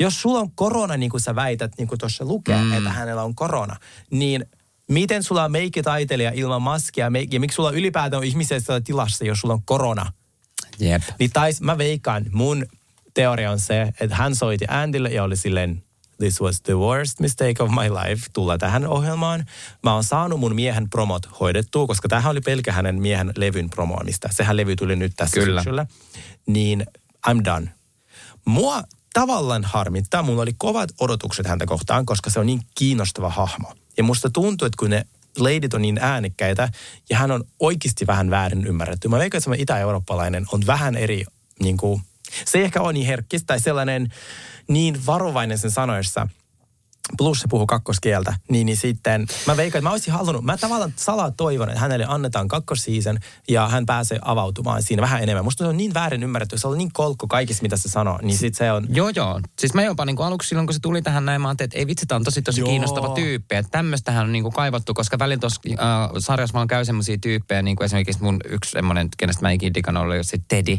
Jos sulla on korona, niin kuin sä väität, niin kuin tuossa lukee, mm. että hänellä on korona, niin Miten sulla on meikkitaiteilija ilman maskia ja, meik- ja miksi sulla ylipäätään on ihmisiä tilassa, jos sulla on korona? Jep. Niin tais, mä veikkaan, mun teoria on se, että hän soiti Andylle ja oli silleen, this was the worst mistake of my life, tulla tähän ohjelmaan. Mä oon saanut mun miehen promot hoidettua, koska tämähän oli pelkä hänen miehen levyn promoamista. Sehän levy tuli nyt tässä Kyllä. syksyllä. Niin I'm done. Mua tavallaan harmittaa, mulla oli kovat odotukset häntä kohtaan, koska se on niin kiinnostava hahmo. Ja musta tuntuu, että kun ne leidit on niin äänekkäitä ja hän on oikeasti vähän väärin ymmärretty. Mä veikkaan, että itä-eurooppalainen on vähän eri, niin kuin, se ei ehkä ole niin herkkis tai sellainen niin varovainen sen sanoissa, plus se puhuu kakkoskieltä, niin, niin sitten mä veikkaan, että mä olisin halunnut, mä tavallaan salaa toivon, että hänelle annetaan kakkosiisen ja hän pääsee avautumaan siinä vähän enemmän. Musta se on niin väärin ymmärretty, se on niin kolkko kaikissa, mitä se sanoo, niin sit se on, Joo, joo. Siis mä jopa niin aluksi silloin, kun se tuli tähän näin, mä ajattelin, että ei vitsi, tää on tosi tosi Joo. kiinnostava tyyppi. Että tämmöistähän on niin kuin kaivattu, koska välillä tuossa äh, sarjassa vaan käy semmoisia tyyppejä, niin kuin esimerkiksi mun yksi semmoinen, kenestä mä ikinä digannut, oli se Teddy.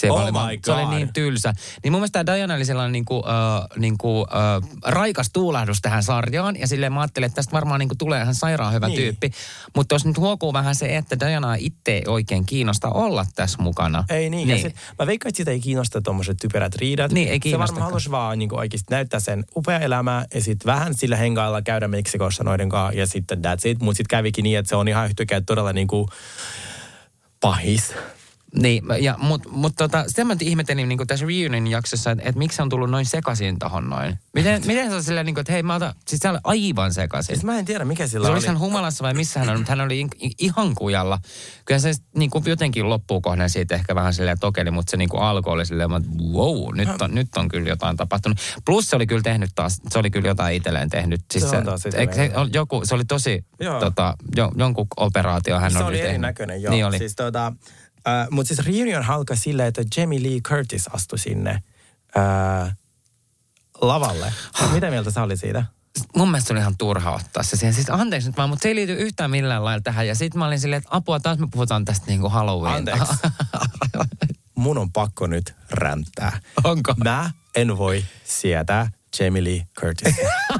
Se, Oh oli, se oli niin tylsä. Niin mun mielestä Diana oli sellainen niin kuin, äh, niin kuin, äh, raikas tuulahdus tähän sarjaan. Ja silleen mä ajattelin, että tästä varmaan niin kuin tulee ihan sairaan hyvä Niin. tyyppi. Mutta tuossa nyt huokuu vähän se, että Diana itse ei oikein kiinnosta olla tässä mukana. Ei niin. niin. Ja sit, mä veikkaan, että sitä ei kiinnosta tuommoiset typerät riidat. Niin, ei Se kiinnostakaan. varmaan halusi vaan niin oikeasti näyttää sen upea elämää ja sitten vähän sillä hengailla käydä Meksikossa noiden kanssa ja sitten that's it. Mutta sitten kävikin niin, että se on ihan yhtäkkiä todella niin kuin pahis. Niin, ja, mutta mut tota, sitä mä nyt ihmettelin niin tässä reunion jaksossa, että, että miksi se on tullut noin sekaisin tohon noin. Miten, miten se on silleen, niin kuin, että hei mä otan, siis se oli aivan sekaisin. Siis mä en tiedä, mikä sillä Se oli. oli hän humalassa vai missä hän on, mutta hän oli in- ihan kujalla. Kyllä se niin kuin jotenkin loppuun kohden siitä ehkä vähän silleen tokeli, mutta se niin kuin alkoi oli silleen, että wow, nyt on, nyt on kyllä jotain tapahtunut. Plus se oli kyllä tehnyt taas, se oli kyllä jotain itselleen tehnyt. Siis Se on taas se, joo. joku, se oli tosi, Joo. tota, jo, jonkun operaatio hän se oli, oli tehnyt. erinäköinen, joo. Niin oli. Siis, tota, äh, Mutta siis reunion halka silleen, että Jamie Lee Curtis astui sinne äh, lavalle. Mitä mieltä sä oli siitä? mun mielestä oli ihan turha ottaa se siihen. Siis anteeksi nyt vaan, mutta se ei liity yhtään millään lailla tähän. Ja sitten mä olin silleen, että apua, taas me puhutaan tästä niinku Halloween. Anteeksi. Mun on pakko nyt räntää. Onko? Mä en voi sietää Jamie Lee Curtis.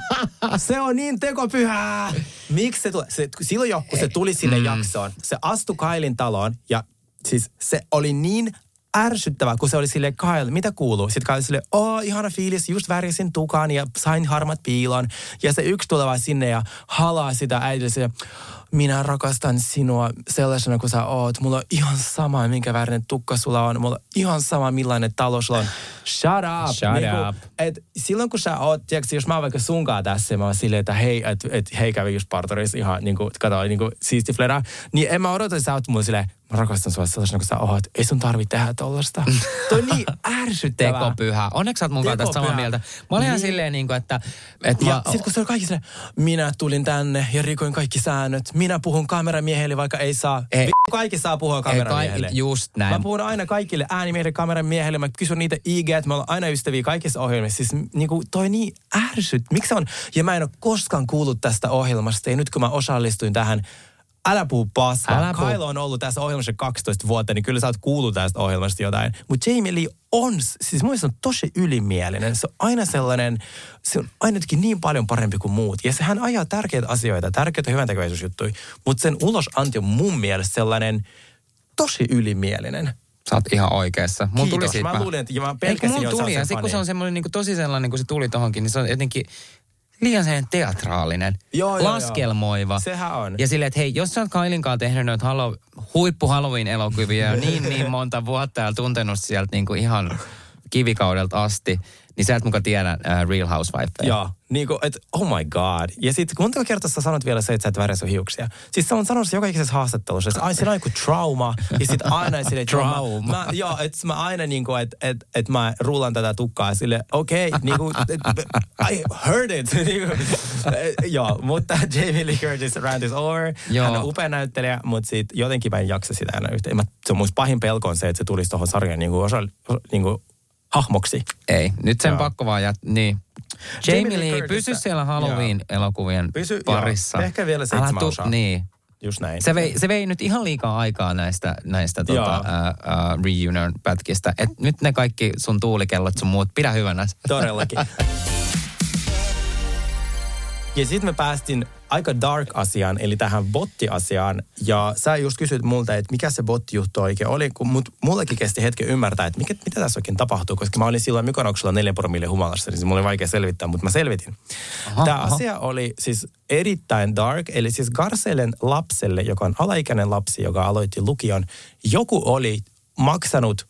se on niin tekopyhää. Miksi se tuli? Se, silloin jo, kun se tuli sinne mm. jaksoon, se astui Kailin taloon ja siis se oli niin ärsyttävää, kun se oli sille Kyle, mitä kuuluu? Sitten Kyle sille, oh, ihana fiilis, just värjäsin tukan ja sain harmat piilon. Ja se yksi tulee vaan sinne ja halaa sitä äidille sille, minä rakastan sinua sellaisena kuin sä oot. Mulla on ihan sama, minkä värinen tukka sulla on. Mulla on ihan sama, millainen talo sulla on. Shut up. Shut up. Et silloin kun sä oot, tiedätkö, jos mä oon vaikka sunkaan tässä, mä oon silleen, että hei, että et, hei kävi just parturissa ihan niin kuin, kato, niin kuin siisti flera, niin en mä odota, että sä oot mulle silleen, mä rakastan sua sellaisena kuin sä oot. Ei sun tarvi tehdä tollasta. Toi on niin ärsyttävää. Tekopyhä. Onneksi sä oot mun kanssa tästä samaa mieltä. Mä olin ihan Niin. silleen, niin kuin, että, että Ja mä, sitten kun se oli kaikki silleen, minä tulin tänne ja rikoin kaikki säännöt. Minä puhun kameramiehelle, vaikka ei saa. Ei. Ei. Kaikki saa puhua kameramiehelle. kaikki- just näin. Mä puhun aina kaikille äänimiehille, kameramiehelle. Mä kysyn niitä IG, että me ollaan aina ystäviä kaikissa ohjelmissa. Siis niinku, toi niin ärsyt. Miksi on? Ja mä en ole koskaan kuullut tästä ohjelmasta. Ja nyt kun mä osallistuin tähän, Älä puhu paskaa. Älä puhu. Kyle on ollut tässä ohjelmassa 12 vuotta, niin kyllä sä oot kuullut tästä ohjelmasta jotain. Mutta Jamie Lee on, siis mun se on tosi ylimielinen. Se on aina sellainen, se on aina niin paljon parempi kuin muut. Ja sehän ajaa tärkeitä asioita, tärkeitä hyväntekeväisyysjuttuja. Mutta sen ulosanti on mun mielestä sellainen tosi ylimielinen. sä oot ihan oikeassa. Tuli Kiitos. siitä Mä luulin, että- mä Eikö pelkäsin että sä tuli, ja sen sit kun se on semmoinen niin tosi sellainen, kun se tuli tohonkin, niin se on jotenkin liian sellainen teatraalinen, Joo, joo, joo. laskelmoiva. Sehän on. Ja silleen, että hei, jos sä oot Kailin kanssa tehnyt noita halo, huippu Halloween-elokuvia niin niin monta vuotta ja tuntenut sieltä niin kuin ihan kivikaudelta asti, niin sä et muka tiedä uh, Real Housewife. Joo, niin kuin, että oh my god. Ja sitten montako kertaa sä sanot vielä se, että sä et värjää sun hiuksia? Siis sä on sanonut se joka ikisessä haastattelussa, että siinä on joku trauma. Ja sitten aina sille Trauma. Mä, joo, että mä aina niin kuin, että et, et mä rullan tätä tukkaa sille, okei, okay, niin kuin, I heard it. niin kuin, eh, joo, mutta Jamie Lee Curtis rant is over. Joo. Hän on upea näyttelijä, mutta sit jotenkin mä en jaksa sitä enää yhtään. Mä, se on mun pahin pelko on se, että se tulisi tuohon sarjaan niin kuin osa, niin kuin hahmoksi. Ei, nyt sen Joo. pakko vaan jät... Niin. Jamie Jamie Lee Lee, Curtis- pysy siellä Halloween-elokuvien Pysy- joo. parissa. Ehkä vielä Älä seitsemän tu- osaa. Niin. Just näin. Se vei, se vei nyt ihan liikaa aikaa näistä, näistä tota, Joo. ää, ää, reunion-pätkistä. Et nyt ne kaikki sun tuulikellot sun muut, pidä hyvänä. Todellakin. Ja sitten me päästiin aika dark asiaan, eli tähän botti-asiaan. Ja sä just kysyit multa, että mikä se botti-juttu oikein oli, kun mut, mullekin kesti hetki ymmärtää, että mikä, mitä tässä oikein tapahtuu, koska mä olin silloin Mykonoksella neljän promille humalassa, niin se mulla oli vaikea selvittää, mutta mä selvitin. Aha, Tämä aha. asia oli siis erittäin dark, eli siis Garcelen lapselle, joka on alaikäinen lapsi, joka aloitti lukion, joku oli maksanut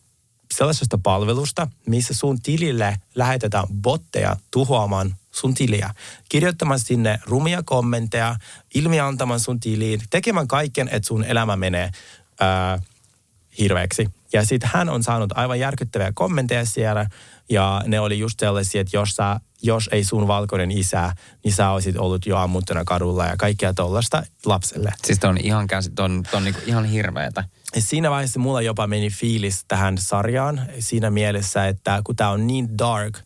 sellaisesta palvelusta, missä sun tilille lähetetään botteja tuhoamaan sun tiliä. Kirjoittamaan sinne rumia kommentteja, ilmiantamaan sun tiliin, tekemään kaiken, että sun elämä menee ää, hirveäksi. Ja sitten hän on saanut aivan järkyttäviä kommentteja siellä, ja ne oli just sellaisia, että jos, sä, jos ei sun valkoinen isä, niin sä olisit ollut jo ammuttuna kadulla ja kaikkea tollasta lapselle. Siis ton ihan, käsi, ton, ton niinku ihan hirveetä. Siinä vaiheessa mulla jopa meni fiilis tähän sarjaan siinä mielessä, että kun tämä on niin dark,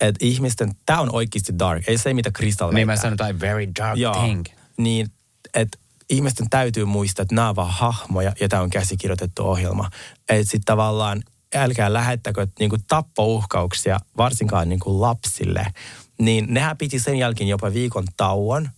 että ihmisten, tämä on oikeasti dark, ei se mitä Crystal Niin mä sanon jotain very dark Joo, thing. niin että ihmisten täytyy muistaa, että nämä on vaan hahmoja ja tämä on käsikirjoitettu ohjelma. Että sitten tavallaan älkää lähettäkö niinku tappouhkauksia varsinkaan niinku lapsille. Niin nehän piti sen jälkeen jopa viikon tauon,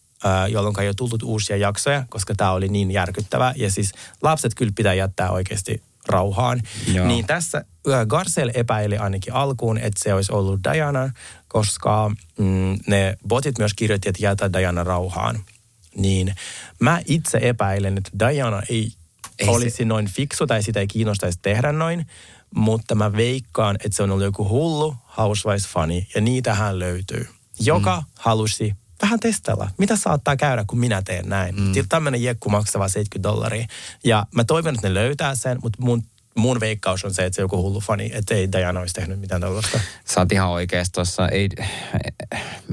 jolloin ei ole tullut uusia jaksoja, koska tämä oli niin järkyttävä. Ja siis lapset kyllä pitää jättää oikeasti rauhaan. Joo. Niin tässä Garcel epäili ainakin alkuun, että se olisi ollut Diana, koska mm, ne botit myös kirjoitti, että jätä Diana rauhaan. Niin mä itse epäilen, että Diana ei, Ei olisi se... noin fiksu tai sitä ei kiinnostaisi tehdä noin, mutta mä veikkaan, että se on ollut joku hullu Housewives-fani ja niitähän löytyy, joka mm. halusi vähän testailla, mitä saattaa käydä, kun minä teen näin. Mm. Tämmöinen jekku maksaa 70 dollaria. Ja mä toivon, että ne löytää sen, mutta mun, mun veikkaus on se, että se joku hullu fani, että ei Diana olisi tehnyt mitään tällaista. Sä oot ihan oikeassa tuossa. Ei,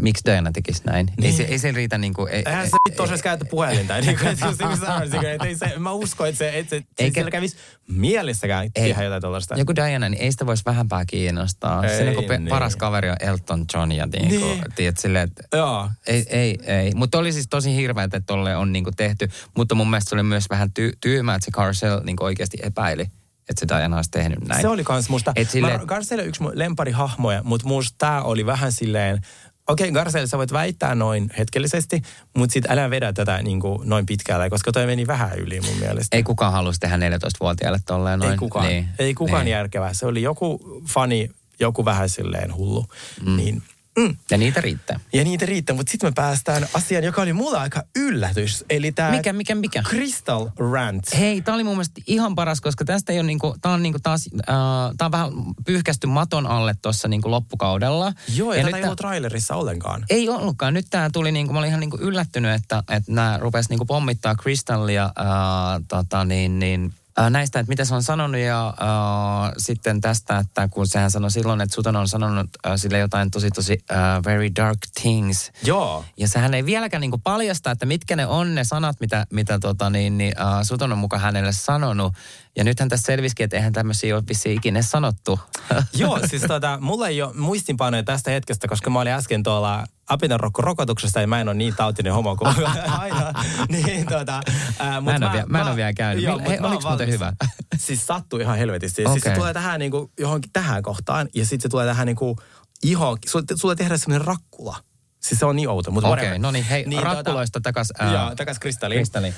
miksi Diana tekisi näin? Niin. Ei, se, ei se riitä niinku... Ei, Eihän se vittu osaisi käyttää puhelinta. Niin kuin, että se, missä sanoisin, että ei se, mä uskon, että se, että se, Eikä- Eikä, siellä kävisi mielessäkään Ei. tehdä jotain tuollaista. Joku Diana, niin ei sitä voisi vähämpää kiinnostaa. Ei, se pe- niin. paras kaveri on Elton John ja niinku, Niin. tiedät, silleen, että Joo. ei, ei, ei. Mutta oli siis tosi hirveä, että tolle on niinku tehty. Mutta mun mielestä se oli myös vähän ty- tyhmää, että se Carcel niinku oikeasti epäili, että se Diana olisi tehnyt näin. Se oli kans musta. Et silleen- Mä, Garcelle yksi mun lempari-hahmoja, mutta musta tää oli vähän silleen, okei okay, Garcelle, sä voit väittää noin hetkellisesti, mutta sit älä vedä tätä niin kuin noin pitkälle, koska toi meni vähän yli mun mielestä. Ei kukaan halusi tehdä 14-vuotiaalle tolleen noin. Ei kukaan, Niin, ei kukaan niin. järkevää. Se oli joku fani, joku vähän silleen hullu. Mm. Niin, mm. Ja niitä riittää. Ja niitä riittää, mutta sitten me päästään asiaan, joka oli mulla aika yllätys. Eli tämä Mikä, mikä, mikä? Crystal Rant. Hei, tää oli mun mielestä ihan paras, koska tästä ei ole niinku, tää on niinku taas, äh, tää on vähän pyyhkästy maton alle tuossa niinku loppukaudella. Joo, ja, ja tätä ei ollut trailerissa ollenkaan. Ei ollutkaan. Nyt tämä tuli, niinku, mä olin ihan niinku yllättynyt, että, että nämä rupes niinku pommittaa Crystallia ää, tota, niin, niin, näistä, että mitä se on sanonut ja ää, sitten tästä, että kun sehän sanoi silloin, että Sutton on sanonut ää, sille jotain tosi tosi ää, very dark things. Joo. Ja sehän ei vieläkään niinku paljasta, että mitkä ne on ne sanat, mitä, mitä tota, niin, niin, Sutton on mukaan hänelle sanonut. Ja nythän tässä selvisikin, että eihän tämmöisiä ole vissiin ikinä sanottu. Joo, siis tota, mulla ei ole muistinpanoja tästä hetkestä, koska mä olin äsken tuolla apinarokko-rokotuksesta ja mä en ole niin tautinen homo kuin aina. niin, tota, ää, mut Mä en oo vie- mä en oo vielä käynyt. Joo, Mil- hei, mä oliks muuten hyvä? siis sattuu ihan helvetisti. Siis se tulee tähän niinku, johonkin tähän kohtaan ja sitten se tulee tähän niinku iho, sulle, sulle tehdään semmoinen rakkula. Siis se on niin outo, mutta Okei, no niin, hei, rakkuloista takas, ää, Joo, takas kristalliin. Kristalliin.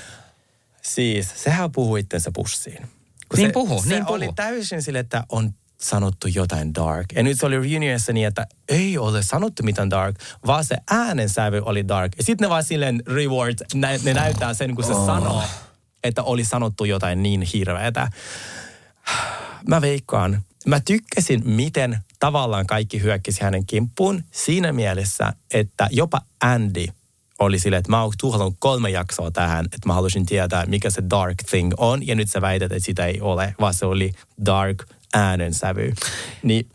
Siis, sehän puhui itsensä pussiin. Kun Niin se, puhu, se niin puhu. oli täysin sille, että on sanottu jotain dark. Ja nyt se oli reunionissa niin, että ei ole sanottu mitään dark, vaan se äänensävy oli dark. Ja sitten ne vaan silleen reward, nä, ne näyttää sen, kun se oh. sanoo, että oli sanottu jotain niin hirveätä. Mä veikkaan. Mä tykkäsin, miten tavallaan kaikki hyökkäsi hänen kimppuun siinä mielessä, että jopa Andy oli silleen, että mä oon tuhlannut kolme jaksoa tähän, että mä halusin tietää, mikä se dark thing on, ja nyt sä väität, että sitä ei ole, vaan se oli dark äänensävy. Niin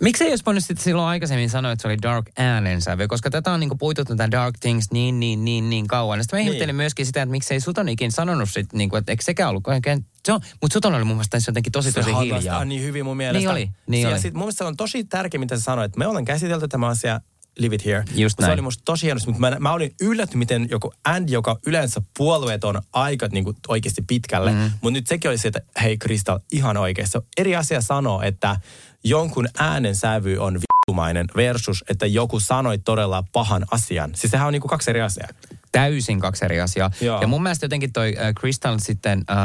Miksi ei olisi voinut sitten silloin aikaisemmin sanoa, että se oli dark äänensävy? Koska tätä on niinku puitu tätä dark things niin, niin, niin, niin kauan. Sitten mä Niin. ihmettelin myöskin sitä, että miksei Suton ikin sanonut sit, niinku, että eikö sekään ollut oikein... Se on, mutta Suton oli mun mielestä jotenkin tosi, tosi se hiljaa. vastaa niin hyvin mun mielestä. Niin oli, niin ja oli. Sit mun mielestä se on tosi tärkeä, mitä sä sanoit, että me ollaan käsitelty tämä asia Live It Here. Just se näin. oli musta tosi hienosti, mutta mä, mä olin yllättynyt, miten joku Andy, joka yleensä puolueeton aika niin kuin oikeasti pitkälle, mm. mutta nyt sekin oli se, että hei Kristal, ihan oikein. Se on eri asia sanoa, että jonkun äänen sävy on vittumainen versus, että joku sanoi todella pahan asian. Siis sehän on niin kuin kaksi eri asiaa. täysin kaksi eri asiaa. Joo. Ja mun mielestä jotenkin toi äh, Crystal sitten, äh,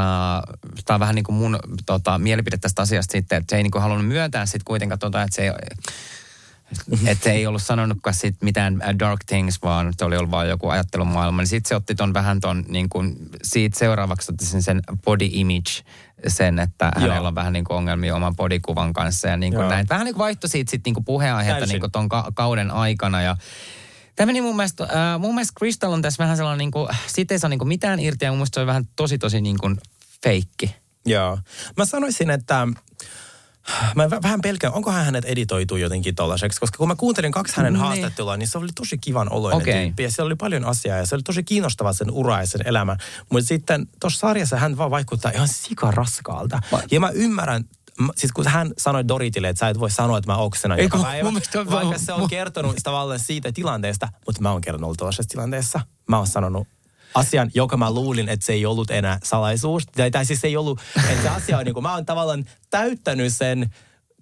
tämä on vähän niin kuin mun tota, mielipide tästä asiasta sitten, että se ei niin kuin halunnut myöntää sitten kuitenkaan tota, että se ei, että se ei ollut sanonutkaan sit mitään äh, dark things, vaan se oli ollut vaan joku ajattelumaailma. Niin sitten se otti ton vähän ton, niin kuin, siitä seuraavaksi otti sen, sen body image, sen, että Joo. hänellä on vähän niin kuin ongelmia oman bodikuvan kanssa ja niin kuin Joo. näin. Vähän niin kuin vaihtoi siitä sit niin kuin Täysin. niin kuin ton ka- kauden aikana ja Tämä meni mun mielestä, äh, mun mielestä Crystal on tässä vähän sellainen, niin kuin, siitä ei saa niin kuin mitään irti ja mun mielestä se on vähän tosi tosi niin kuin feikki. Joo. Mä sanoisin, että mä vä- vähän pelkään, onko hän hänet editoitu jotenkin tollaiseksi, koska kun mä kuuntelin kaksi hänen Niin. haastattelua, niin se oli tosi kivan oloinen Okei. tyyppi ja siellä oli paljon asiaa ja se oli tosi kiinnostava sen ura ja sen elämä. Mutta sitten tuossa sarjassa hän vaan vaikuttaa ihan sikaraskaalta. Ja mä ymmärrän, siis kun hän sanoi Doritille, että sä et voi sanoa, että mä oksenan Ei, joka päivä, vaikka se on kertonut tavallaan siitä tilanteesta, mutta mä oon kertonut ollut tuollaisessa tilanteessa. Mä oon sanonut asian, joka mä luulin, että se ei ollut enää salaisuus. Tai, tai siis se ei ollut, että se asia on niin kuin, mä oon tavallaan täyttänyt sen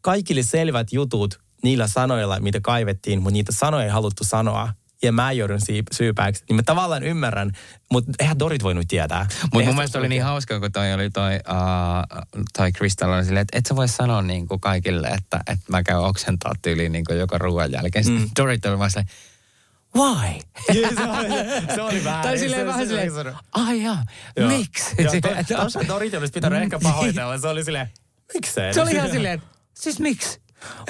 kaikille selvät jutut niillä sanoilla, mitä kaivettiin, mutta niitä sanoja ei haluttu sanoa. Ja mä joudun syypääksi. Niin mä tavallaan ymmärrän, mutta eihän Dorit voinut tietää. Mutta mun mielestä oli niin hauska, kun toi oli toi, uh, toi Crystal oli silleen, että et sä voi sanoa niin kuin kaikille, että, että mä käyn oksentaa tyyliin niin kuin joka ruoan jälkeen. Mm. Dorit oli vaan silleen, why? Se, oli, se oli vähän. Tai silleen se- vähän se- silleen, se- ai jaa, Joo. miksi? Silleen, Tuossa Dorit olisi pitänyt ehkä pahoitella. Se oli silleen, miksei? Se oli ihan silleen, siis miksi?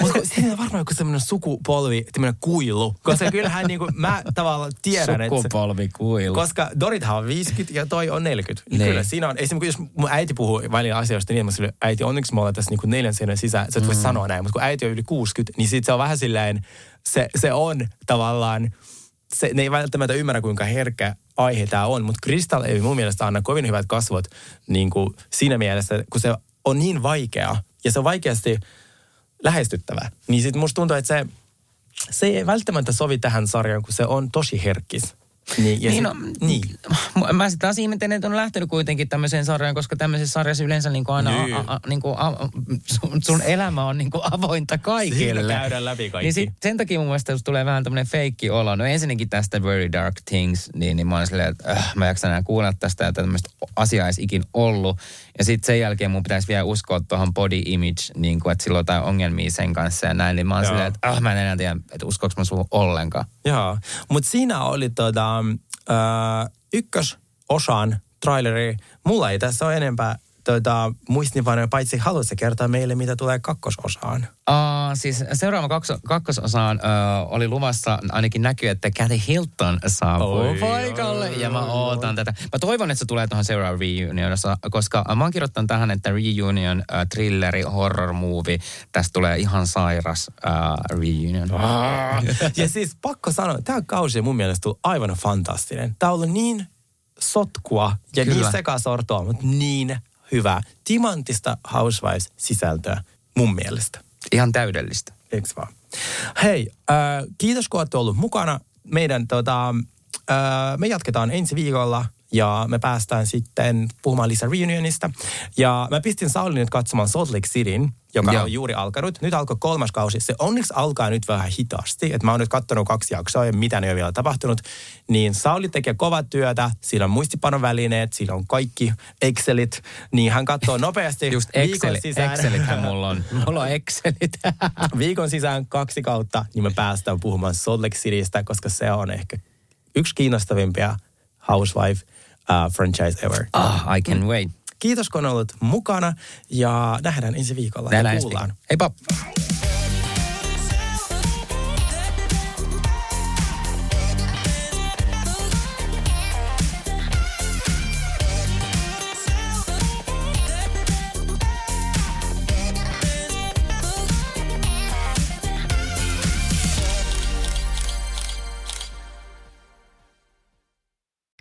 Mutta siinä on varmaan joku semmoinen sukupolvi, tämmöinen kuilu. Koska kyllähän niinku, mä tavallaan tiedän, että... se- Sukupolvikuilu. Koska Dorithan on 50 ja toi on 40. Niin. Niin. Kyllä siinä on, esimerkiksi jos mun äiti puhuu välillä asioista, niin mä sille, äiti onneksi me ollaan tässä niinku neljän seinän sisään, sä et voi sanoa näin. Mutta kun äiti on yli 60, niin sit se on vähän silleen, se, se on tavallaan, se, ne ei välttämättä ymmärrä kuinka herkkä aihe tämä on, mutta Crystal ei mun mielestä anna kovin hyvät kasvot niin kuin siinä mielessä, kun se on niin vaikea ja se on vaikeasti lähestyttävä, niin sitten musta tuntuu, että se, se ei välttämättä sovi tähän sarjaan, kun se on tosi herkkis. Niin, ja Niin, sit, no, niin. Mä sitten taas ihmettelen, että on lähtenyt kuitenkin tämmöiseen sarjaan, koska tämmöisessä sarjassa yleensä niin kuin aina Niin. a, a, niin kuin a, sun, sun elämä on niin kuin avointa kaikille. Siinä käydään läpi kaikki. Niin sit, sen takia mun mielestä tulee vähän tämmöinen feikki olo. No ensinnäkin tästä Very Dark Things, niin, niin mä oon silleen, että äh, mä en jaksa enää kuulla tästä, että tämmöistä asiaa ei ikin ollut. Ja sitten sen jälkeen mun pitäisi vielä uskoa tuohon body image, niin kuin, että sillä on jotain ongelmia sen kanssa ja näin. Niin mä oon silleen, että äh, mä en enää tiedä, että uskoinko mä suhun ollenkaan. Joo, mutta siinä oli tota, ykkösosan traileri. Mulla ei tässä ole enempää tota, muistinpanoja, paitsi haluatko kertoa meille, mitä tulee kakkososaan? Uh, siis seuraava kakso, kakkososaan uh, oli luvassa, ainakin näkyy, että Kathy Hilton saapuu Oi, oi, paikalle. oi, ja mä oi, ootan tätä. Mä toivon, että se tulee tuohon seuraavaan reunionissa, koska mä oon kirjoittanut tähän, että reunion, uh, thrilleri, horror movie, tästä tulee ihan sairas uh, reunion. ja siis pakko sanoa, tämä kausi mun mielestä on aivan fantastinen. Tämä on ollut niin sotkua ja Kyllä. niin sekasortoa, mutta niin hyvä. Timantista Housewives-sisältöä mun mielestä. Ihan täydellistä. Eiks vaan? Hei, äh, kiitos kun olette ollut mukana. Meidän tota, äh, me jatketaan ensi viikolla ja me päästään sitten puhumaan lisää reunionista. Ja mä pistin Saulin nyt katsomaan Salt Lake Cityn, joka Joo. on juuri alkanut. Nyt alkoi kolmas kausi. Se onneksi alkaa nyt vähän hitaasti. Et mä oon nyt katsonut kaksi jaksoa ja mitä ne ole vielä tapahtunut. Niin Sauli tekee kovaa työtä. Sillä on muistipanovälineet, sillä on kaikki Excelit. Niin hän katsoo nopeasti Just viikon Excel, sisään. Excelithän mulla on. Mulla on Excelit. viikon sisään kaksi kautta, niin me päästään puhumaan Salt Lake Citystä, koska se on ehkä yksi kiinnostavimpia Housewife uh, franchise ever. ah, I can wait. Kiitos kun olet mukana ja nähdään ensi viikolla. Nähdään ja ensi kuullaan. viikolla. Heippa.